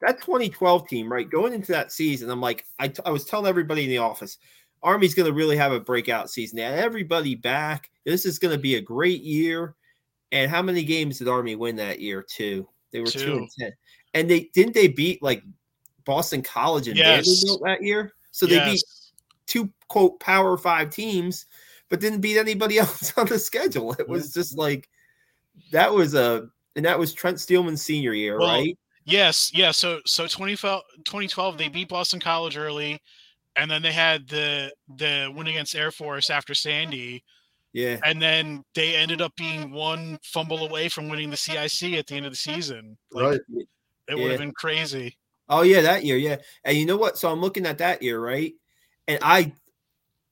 that 2012 team, right? Going into that season, I'm like, I, t- I was telling everybody in the office, Army's going to really have a breakout season. And everybody back. This is going to be a great year. And how many games did Army win that year? Two. They were two, two and ten. And they didn't they beat like Boston College and yes. Vanderbilt that year. So they yes. beat two quote power five teams but didn't beat anybody (laughs) else on the schedule. It was just like that was a and that was Trent Steelman's senior year, well, right? Yes, yeah. So so 2012, 2012 they beat Boston College early, and then they had the the win against Air Force after Sandy. Yeah. And then they ended up being one fumble away from winning the CIC at the end of the season. Like, right. It would yeah. have been crazy. Oh yeah, that year, yeah. And you know what? So I'm looking at that year, right? And I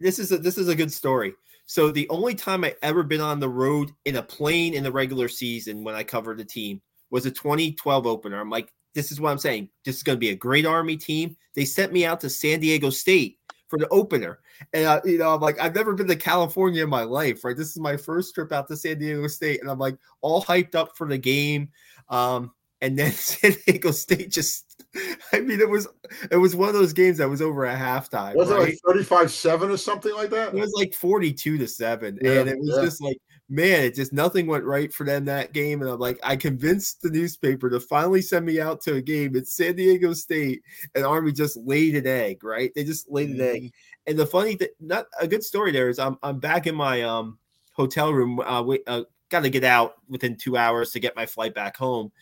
this is a this is a good story. So the only time I ever been on the road in a plane in the regular season when I covered the team was a 2012 opener. I'm like, this is what I'm saying. This is going to be a great Army team. They sent me out to San Diego State for the opener, and I, you know, I'm like, I've never been to California in my life, right? This is my first trip out to San Diego State, and I'm like all hyped up for the game. Um, and then (laughs) San Diego State just (laughs) I mean, it was it was one of those games that was over at halftime. Was right? it like 35-7 or something like that? It was like 42 to 7. Yeah, and it was yeah. just like, man, it just nothing went right for them that game. And I'm like, I convinced the newspaper to finally send me out to a game. at San Diego State, and Army just laid an egg, right? They just laid an egg. Mm-hmm. And the funny thing, not a good story there is I'm I'm back in my um hotel room. Uh, wait, uh got to get out within two hours to get my flight back home.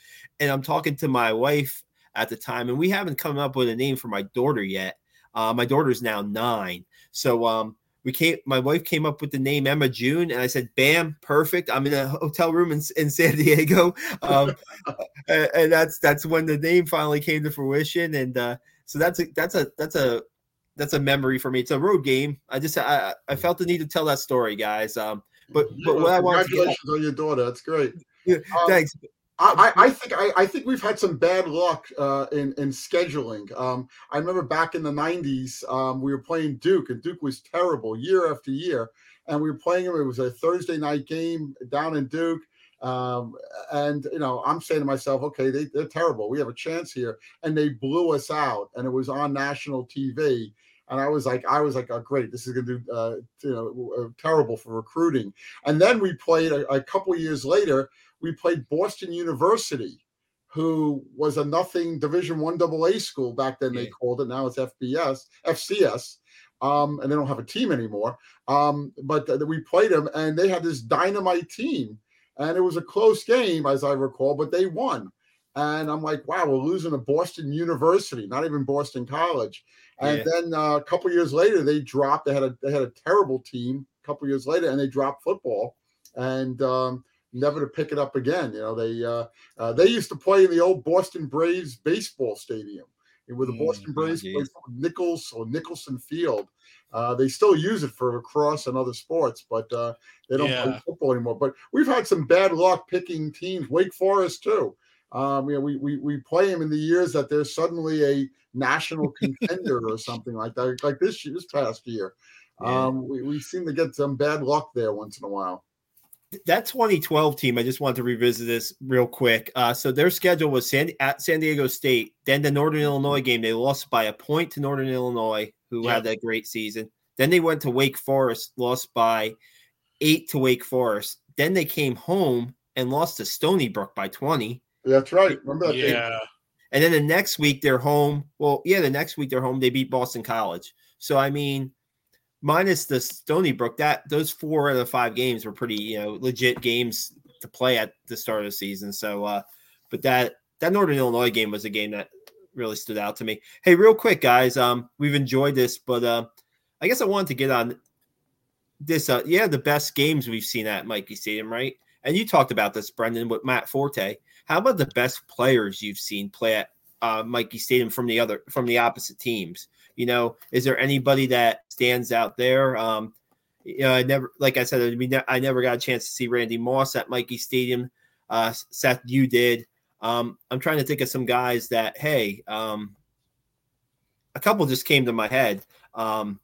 And I'm talking to my wife at the time, and we haven't come up with a name for my daughter yet. Uh, my daughter's now nine, so um, we came. My wife came up with the name Emma June, and I said, "Bam, perfect." I'm in a hotel room in, in San Diego, (laughs) um, and, and, that's that's when the name finally came to fruition. And uh, so that's a that's a that's a that's a memory for me. It's a road game. I just I, I felt the need to tell that story, guys. Um, but yeah, but what I want congratulations on your daughter. That's great. Yeah, um, thanks. I, I, think I, I, think we've had some bad luck uh, in in scheduling. Um, I remember back in the '90s, um, we were playing Duke, and Duke was terrible year after year. And we were playing them. It was a Thursday night game down in Duke, um, and you know, I'm saying to myself, okay, they, they're terrible. We have a chance here, and they blew us out, and it was on national TV. And I was like, I was like, oh, great, this is going to do, uh, you know, uh, terrible for recruiting. And then we played a, a couple years later we played Boston University, who was a nothing Division One AA school back then. They called it. Now it's FBS, FCS, um, and they don't have a team anymore. Um, but th- we played them, and they had this dynamite team, and it was a close game, as I recall, but they won. And I'm like, wow, we're losing to Boston University, not even Boston College. And Yeah. then uh, a couple years later, they dropped. They had a they had a terrible team. A couple years later, and they dropped football, and um, never to pick it up again. You know, they uh, uh, they used to play in the old Boston Braves baseball stadium, with the Mm, Boston oh, Braves geez. Nichols or Nicholson Field. Uh, they still use it for lacrosse and other sports, but uh, they don't play football anymore. But we've had some bad luck picking teams. Wake Forest too. Um, you know, we, we we play them in the years that they're suddenly a national (laughs) contender or something like that, like this year, this past year. Yeah. Um, we, we seem to get some bad luck there once in a while. That 2012 team, I just wanted to revisit this real quick. Uh, so their schedule was San, at San Diego State, then the Northern Illinois game. They lost by a point to Northern Illinois, who Yeah. had that great season. Then they went to Wake Forest, lost by eight to Wake Forest. Then they came home and lost to Stony Brook by 20. That's right. Remember that? game? Yeah. And then the next week they're home. Well, yeah, the next week they're home. They beat Boston College. So I mean, minus the Stony Brook, that those four out of the five games were pretty, you know, legit games to play at the start of the season. So uh, but that that Northern Illinois game was a game that really stood out to me. Hey, real quick, guys, um, we've enjoyed this, but uh I guess I wanted to get on this uh yeah, the best games we've seen at Michie Stadium, right? And you talked about this, Brendan, with Matt Forte. How about the best players you've seen play at uh, Michie Stadium from the other from the opposite teams? You know, is there anybody that stands out there? Um, you know, I never, like I said, I, mean, I never got a chance to see Randy Moss at Michie Stadium. Uh, Seth, you did. Um, I'm trying to think of some guys that, hey, um, a couple just came to my head. Um,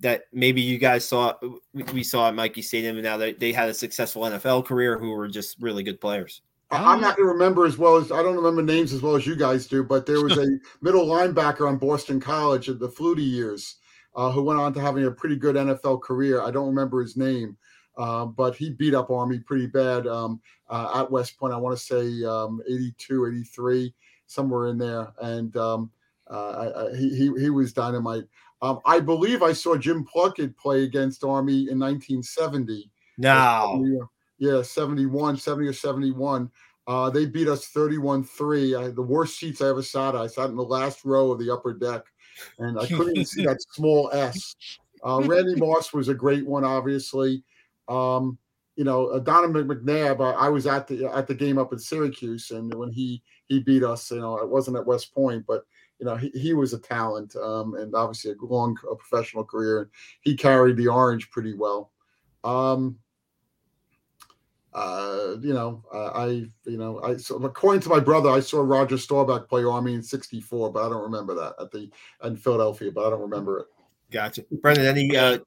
that maybe you guys saw we- saw at Michie Stadium, and now they, they had a successful NFL career who were just really good players. I'm not going to remember as well as I don't remember names as well as you guys do, but there was a (laughs) middle linebacker on Boston College in the Flutie years uh, who went on to having a pretty good NFL career. I don't remember his name, uh, but he beat up Army pretty bad um, uh, at West Point. I want to say um, 82, 83, somewhere in there. And um, uh, I, I, he, he he was dynamite. Um, I believe I saw Jim Plunkett play against Army in 1970. No, Yeah, 71, 70 or 71. Uh, they beat us 31 3. The worst seats I ever sat. I sat in the last row of the upper deck and I couldn't even see that (laughs) small S. Uh, Randy Moss was a great one, obviously. Um, you know, uh, Donovan McNabb. Uh, I was at the at the game up in Syracuse, and when he he beat us, you know, it wasn't at West Point, but you know, he, he was a talent, um, and obviously a long uh, professional career. He carried the orange pretty well. Um, uh, you know, uh, I, you know, I so according to my brother, I saw Roger Staubach play Army in '64, but I don't remember that at the in Philadelphia, but I don't remember it. gotcha. Brendan, any uh,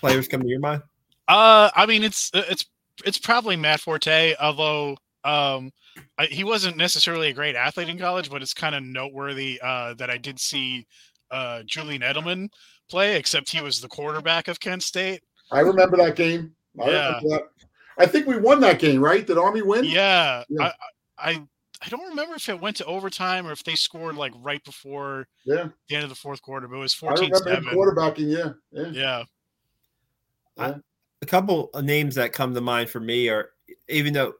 players come to your mind? Uh, I mean, it's it's it's probably Matt Forte, although um, I, he wasn't necessarily a great athlete in college, but it's kind of noteworthy uh, that I did see uh, Julian Edelman play, except he was the quarterback of Kent State. I remember that game. I, Yeah. remember that. I think we won that game, right? Did Army win? Yeah, Yeah. I, I I don't remember if it went to overtime or if they scored like right before Yeah, the end of the fourth quarter, but it was I 14-7. quarterbacking. Yeah, yeah. Yeah. a couple of names that come to mind for me are even though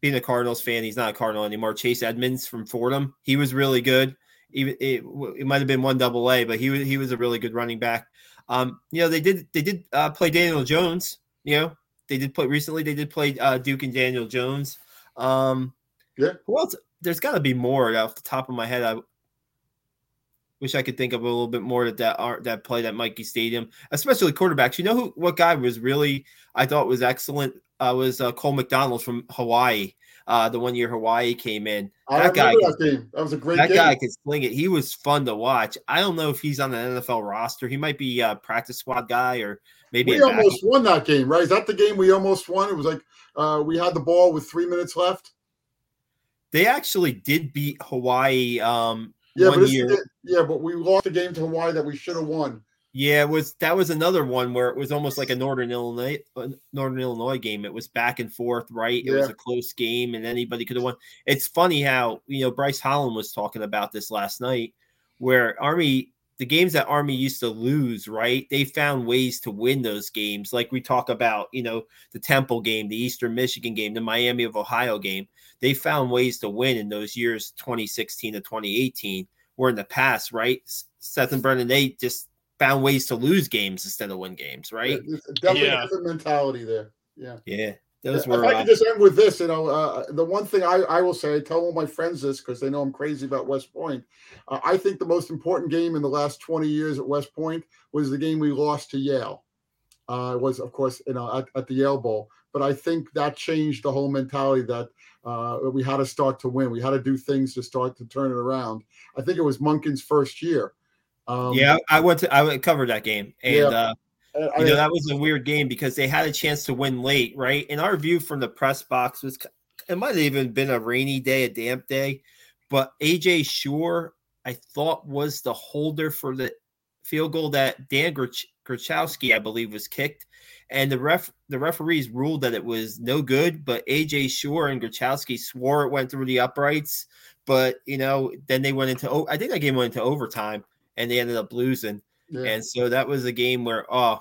being a Cardinals fan, he's not a Cardinal anymore. Chase Edmonds from Fordham, he was really good. Even it, it might have been one double A, but he was he was a really good running back. Um, you know, they did they did uh, play Daniel Jones. You know, they did play recently. They did play uh, Duke and Daniel Jones. Um, Yeah. Who else? There's got to be more off the top of my head. I wish I could think of a little bit more that that are that played at Michie Stadium, especially quarterbacks. You know who? What guy was really I thought was excellent uh, was uh, Cole McDonald from Hawaii. Uh, the one year Hawaii came in, I That guy that. That was a great that game. guy could sling it. He was fun to watch. I don't know if he's on an NFL roster. He might be a practice squad guy or maybe we almost won that game, right? Is that the game we almost won? It was like uh, we had the ball with three minutes left. They actually did beat Hawaii um, Yeah, but one this, year. yeah, but we lost the game to Hawaii that we should have won. Yeah, it was that was another one where it was almost like a Northern Illinois uh, Northern Illinois game. It was back and forth, right? It was a close game, and anybody could have won. It's funny how you know Bryce Holland was talking about this last night, where Army the games that Army used to lose, right? They found ways to win those games. Like we talk about, you know, the Temple game, the Eastern Michigan game, the Miami of Ohio game. They found ways to win in those years 2016 to 2018. Where in the past, right? Seth and Brendan, they just found ways to lose games instead of win games, right? Yeah, definitely Yeah. a different mentality there. Yeah. Yeah. Those Yeah, were if I uh, could just end with this, you know, uh, the one thing I, I will say, I tell all my friends this because they know I'm crazy about West Point. Uh, I think the most important game in the last 20 years at West Point was the game we lost to Yale. Uh, it was, of course, you know, at, at the Yale Bowl. But I think that changed the whole mentality that uh, we had to start to win. We had to do things to start to turn it around. I think it was Monken's first year. Um, yeah, I went to I went- covered that game. And Yeah. uh I- you know that was a weird game because they had a chance to win late, right? And our view from the press box was it might have even been a rainy day, a damp day, but AJ Schurr, I thought was the holder for the field goal that Dan Grich- Grochowski, I believe, was kicked, and the ref the referees ruled that it was no good, but AJ Schurr and Grochowski swore it went through the uprights, but you know then they went into oh I think that game went into overtime and they ended up losing. yeah. And so that was a game where, oh,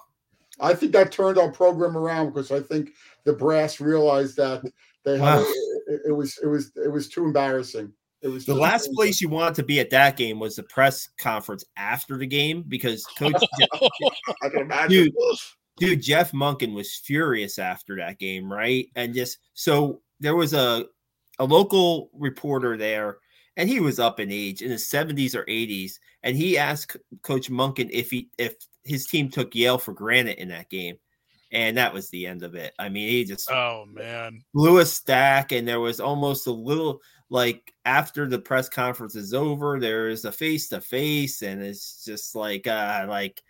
I think that turned our program around because I think the brass realized that they had Wow. it, it was it was it was too embarrassing. It was the last place you wanted to be at that game was the press conference after the game because Coach, (laughs) I can imagine. dude, dude, Jeff Monken was furious after that game, right? And just so there was a a local reporter there, and he was up in age in his 70s or 80s, and he asked Coach Monken if he if his team took Yale for granted in that game. And that was the end of it. I mean, he just Oh man. blew a stack and there was almost a little like after the press conference is over there's a face to face and it's just like uh like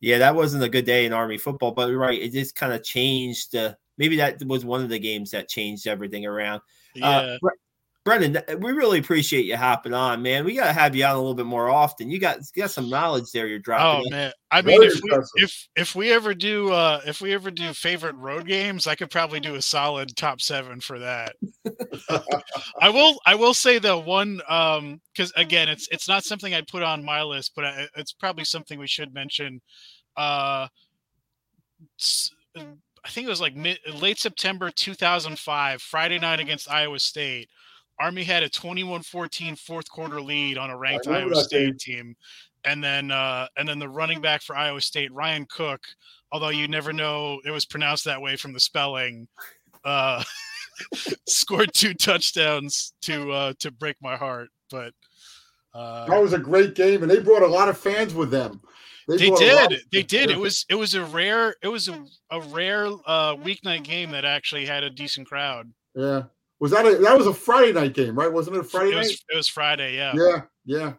yeah that wasn't a good day in army football but right it just kind of changed uh, maybe that was one of the games that changed everything around Yeah. uh, Brendan, we really appreciate you hopping on, man. We gotta have you on a little bit more often. You got you got some knowledge there. You're dropping. Oh dropping. man, I mean, if we, if if we ever do uh if we ever do favorite road games, I could probably do a solid top seven for that. (laughs) I will I will say though one um because again it's it's not something I'd put on my list, but I, it's probably something we should mention. Uh, s- I think it was like mid, late September 2005, Friday night against Iowa State. Army had a 21-14 fourth quarter lead on a ranked Iowa. State team. And then uh, and then the running back for Iowa State, Ryan Cook, although you never know it was pronounced that way from the spelling, uh, (laughs) scored two touchdowns to uh, to break my heart. But uh, that was a great game, and they brought a lot of fans with them. they lot did of- they did it was it was a rare it was a, a rare uh weeknight game that actually had a decent crowd Yeah. Was that a that was a Friday night game, right? Wasn't it a Friday it was night? it was friday yeah Yeah, yeah.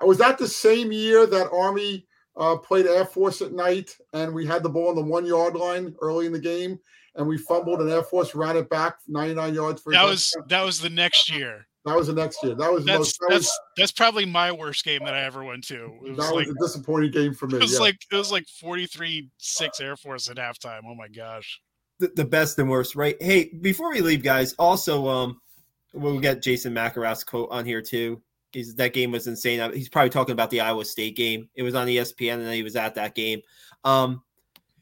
Uh, Was that the same year that Army uh, played Air Force at night and we had the ball on the one yard line early in the game and we fumbled and Air Force ran it back 99 yards for that was touchdown? that was the next year that was the next year. That was that's most, that, that's was, that's probably my worst game that i ever went to it was that like was a disappointing game for me. it was yeah. like it was like 43 6 air force at halftime oh my gosh the, the best and worst, right? Hey, before we leave, guys, also um we'll get Jason McElrath's quote on here too. He's, that game was insane. He's probably talking about the Iowa State game. It was on ESPN, and he was at that game. Um,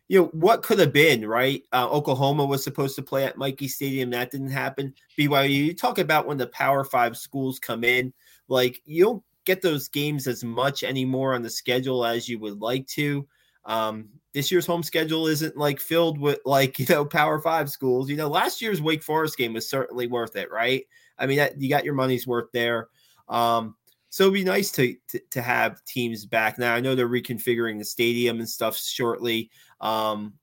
you know what could have been right? Uh, Oklahoma was supposed to play at Michie Stadium. That didn't happen. BYU. You talk about when the Power Five schools come in, like you don't get those games as much anymore on the schedule as you would like to. Um, this year's home schedule isn't like filled with like (laughs) you know Power Five schools. You know, last year's Wake Forest game was certainly worth it, right? I mean, that, you got your money's worth there. Um, so it'd be nice to, to to have teams back. Now I know they're reconfiguring the stadium and stuff shortly, um,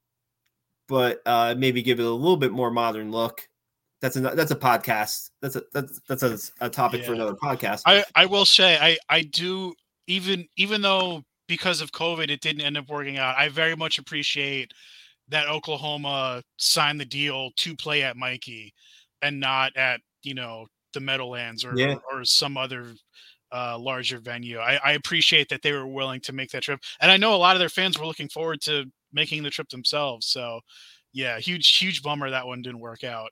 but uh, maybe give it a little bit more modern look. That's a that's a podcast. That's a that's that's a, a topic for another podcast. I, I will say I, I do even even though because of COVID it didn't end up working out, I very much appreciate that Oklahoma signed the deal to play at Michie and not at, you know, the Meadowlands or Yeah. or some other uh, larger venue. I, I appreciate that they were willing to make that trip, and I know a lot of their fans were looking forward to making the trip themselves. So, yeah, huge huge bummer that one didn't work out.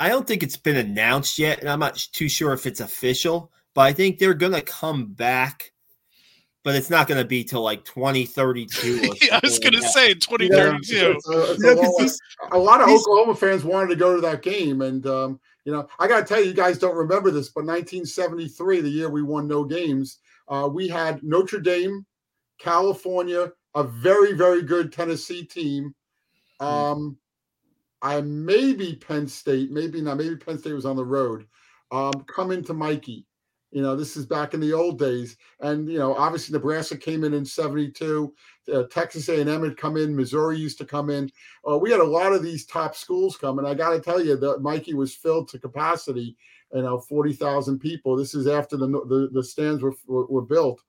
I don't think it's been announced yet, and I'm not too sure if it's official, but I think they're going to come back but it's not going to be till like 2032. (laughs) I was going to say 2032. (laughs) Yeah, it's a, it's a, a, lot of Oklahoma fans wanted to go to that game. And, um, you know, I got to tell you, you guys don't remember this, but 1973, the year we won no games, uh, we had Notre Dame, California, a very, very good Tennessee team. Hmm. Um, I maybe Penn State, maybe not, maybe Penn State was on the road. Um, come into Michie. You know, this is back in the old days, and you know, obviously Nebraska came in in '72. Uh, Texas A&M had come in. Missouri used to come in. Uh, we had a lot of these top schools coming. I got to tell you that Michie was filled to capacity. You know, forty thousand people. This is after the the, the stands were, were, were built,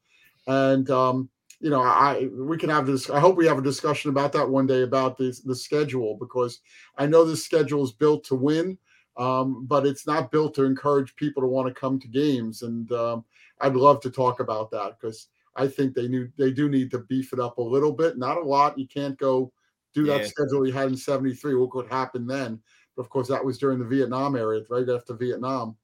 and um, you know, I we can have this. I hope we have a discussion about that one day about this the schedule because I know this schedule is built to win um, but it's not built to encourage people to want to come to games. And um, I'd love to talk about that because I think they knew they do need to beef it up a little bit, not a lot. You can't go do that yeah. schedule you had in '73. Look what happened then. But of course, that was during the Vietnam era, right after Vietnam.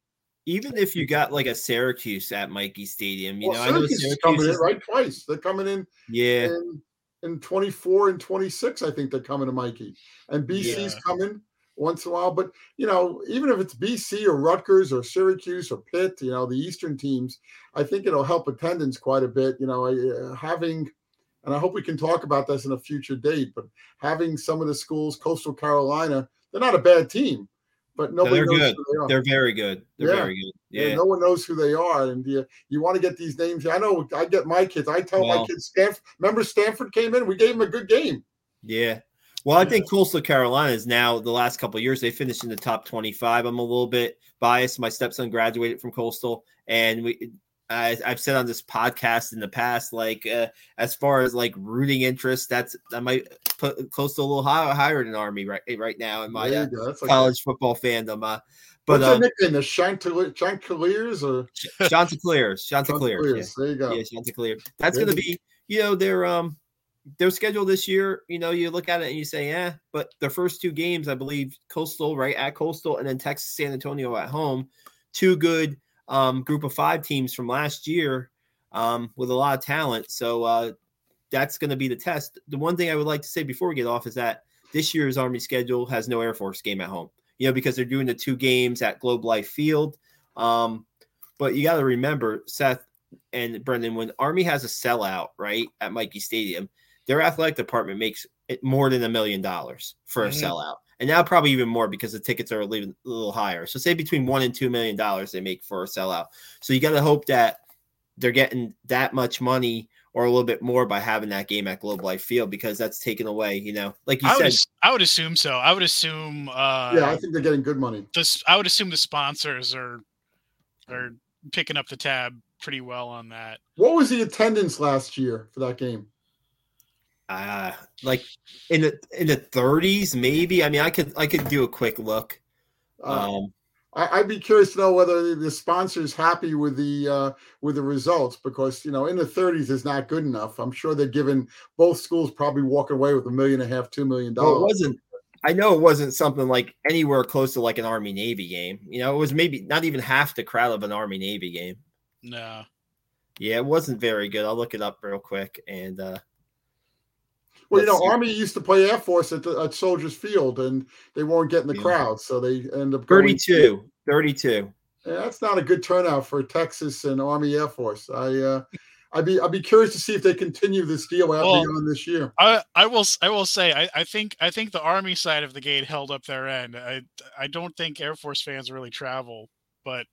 Even if you got like a Syracuse at Michie Stadium, you well, know, Syracuse, I know Syracuse is coming in right twice. They're coming in, yeah, in, in 24 and 26. I think they're coming to Michie, and BC's yeah. coming once in a while. But you know, even if it's BC or Rutgers or Syracuse or Pitt, you know, the Eastern teams, I think it'll help attendance quite a bit. You know, uh, having, and I hope we can talk about this in a future date. But having some of the schools, Coastal Carolina, they're not a bad team, but nobody no, knows good. who they are. They're very good. They're yeah. very good. Yeah. yeah. no one knows who they are, and you, you want to get these names. I know. I get my kids. I tell well, my kids, Stanford. Remember, Stanford came in. We gave them a good game. Yeah, well, I think Coastal Carolina is now the last couple years they finished in the top 25. I'm a little bit biased. My stepson graduated from Coastal, and we I, have said on this podcast in the past, like uh, as far as like rooting interest, that's I might put Coastal a little higher, higher than Army right right now in my uh, college football fandom. Uh, but What's um, nickname? The Chanticleers or Chanticleers? Chanticleers. Yeah. There you go. Yeah, Chanticleer. That's going to be you know they're um their schedule this year, you know, you look at it and you say, yeah, but the first two games, I believe, Coastal right at Coastal and then Texas San Antonio at home, two good um, group of five teams from last year um, with a lot of talent. So uh, that's going to be the test. The one thing I would like to say before we get off is that this year's Army schedule has no Air Force game at home, you know, because they're doing the two games at Globe Life Field. Um, but you got to remember, Seth and Brendan, when Army has a sellout, right, at Michie Stadium, their athletic department makes it more than a million dollars for a mm-hmm. sellout. And now probably even more because the tickets are a little, a little higher. So say between one and two million dollars they make for a sellout. So you got to hope that they're getting that much money or a little bit more by having that game at Globe Life Field because that's taken away, you know, like you I said. Would, I would assume so. I would assume. Uh, yeah, I think they're getting good money. Just, I would assume the sponsors are are picking up the tab pretty well on that. What was the attendance last year for that game? Uh like in the in the 30s maybe i mean i could i could do a quick look uh, um I, would be curious to know whether the sponsor is happy with the uh, with the results because you know in the 30s is not good enough. I'm sure they're giving both schools probably walking away with a million and a half, two million dollars. Well, it wasn't. I know it wasn't something like anywhere close to like an Army Navy game. You know, it was maybe not even half the crowd of an Army Navy game. No. Yeah, it wasn't very good. I'll look it up real quick and uh well, you know, see. Army used to play Air Force at, the, at Soldiers Field, and they weren't getting the yeah. crowd, so they end up 32. 32. Yeah, that's not a good turnout for Texas and Army Air Force. I uh, I'd be I'd be curious to see if they continue this deal out well, beyond this year. I, I will I will say I, I think I think the Army side of the gate held up their end. I I don't think Air Force fans really travel, but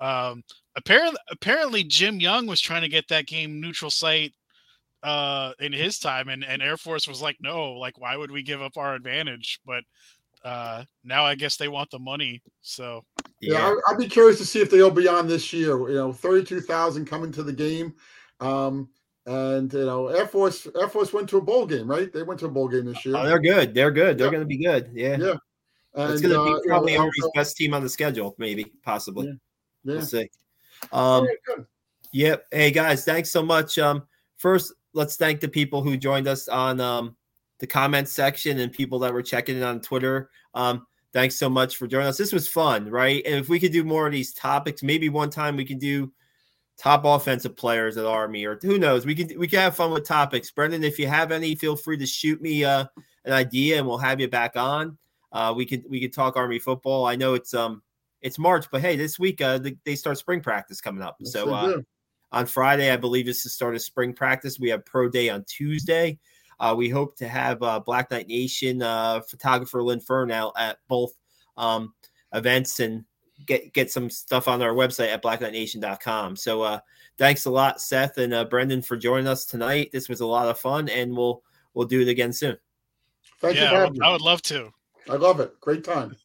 um, apparently apparently Jim Young was trying to get that game neutral site uh in his time and, and air force was like no like why would we give up our advantage? But uh now i guess they want the money so yeah, yeah. I'd be curious to see if they'll be on this year you know 32000 coming to the game um and you know air force air force went to a bowl game right? They went to a bowl game this year. Oh, they're good. They're good. They're yeah. going to be good. Yeah. Yeah. And, it's going to uh, be probably you know, best team on the schedule maybe possibly. Yeah, yeah. we'll see um right, Yep. Hey guys, thanks so much. Um, first, let's thank the people who joined us on um the comments section and people that were checking in on Twitter. Um, thanks so much for joining us. This was fun, right? And if we could do more of these topics, maybe one time we can do top offensive players at Army, or who knows? We can we can have fun with topics. Brendan, if you have any, feel free to shoot me uh, an idea, and we'll have you back on. Uh, we could we could talk Army football. I know it's um it's March, but hey, this week uh, they start spring practice coming up. Yes, so uh, on Friday, I believe is the start of spring practice. We have pro day on Tuesday. Uh, we hope to have uh, Black Knight Nation uh, photographer Lynn Fernell at both um, events and get get some stuff on our website at blackknightnation.com. So uh, thanks a lot, Seth and uh, Brendan, for joining us tonight. This was a lot of fun, and we'll we'll do it again soon. Thank yeah, you. I would, I would love to. I love it. Great time.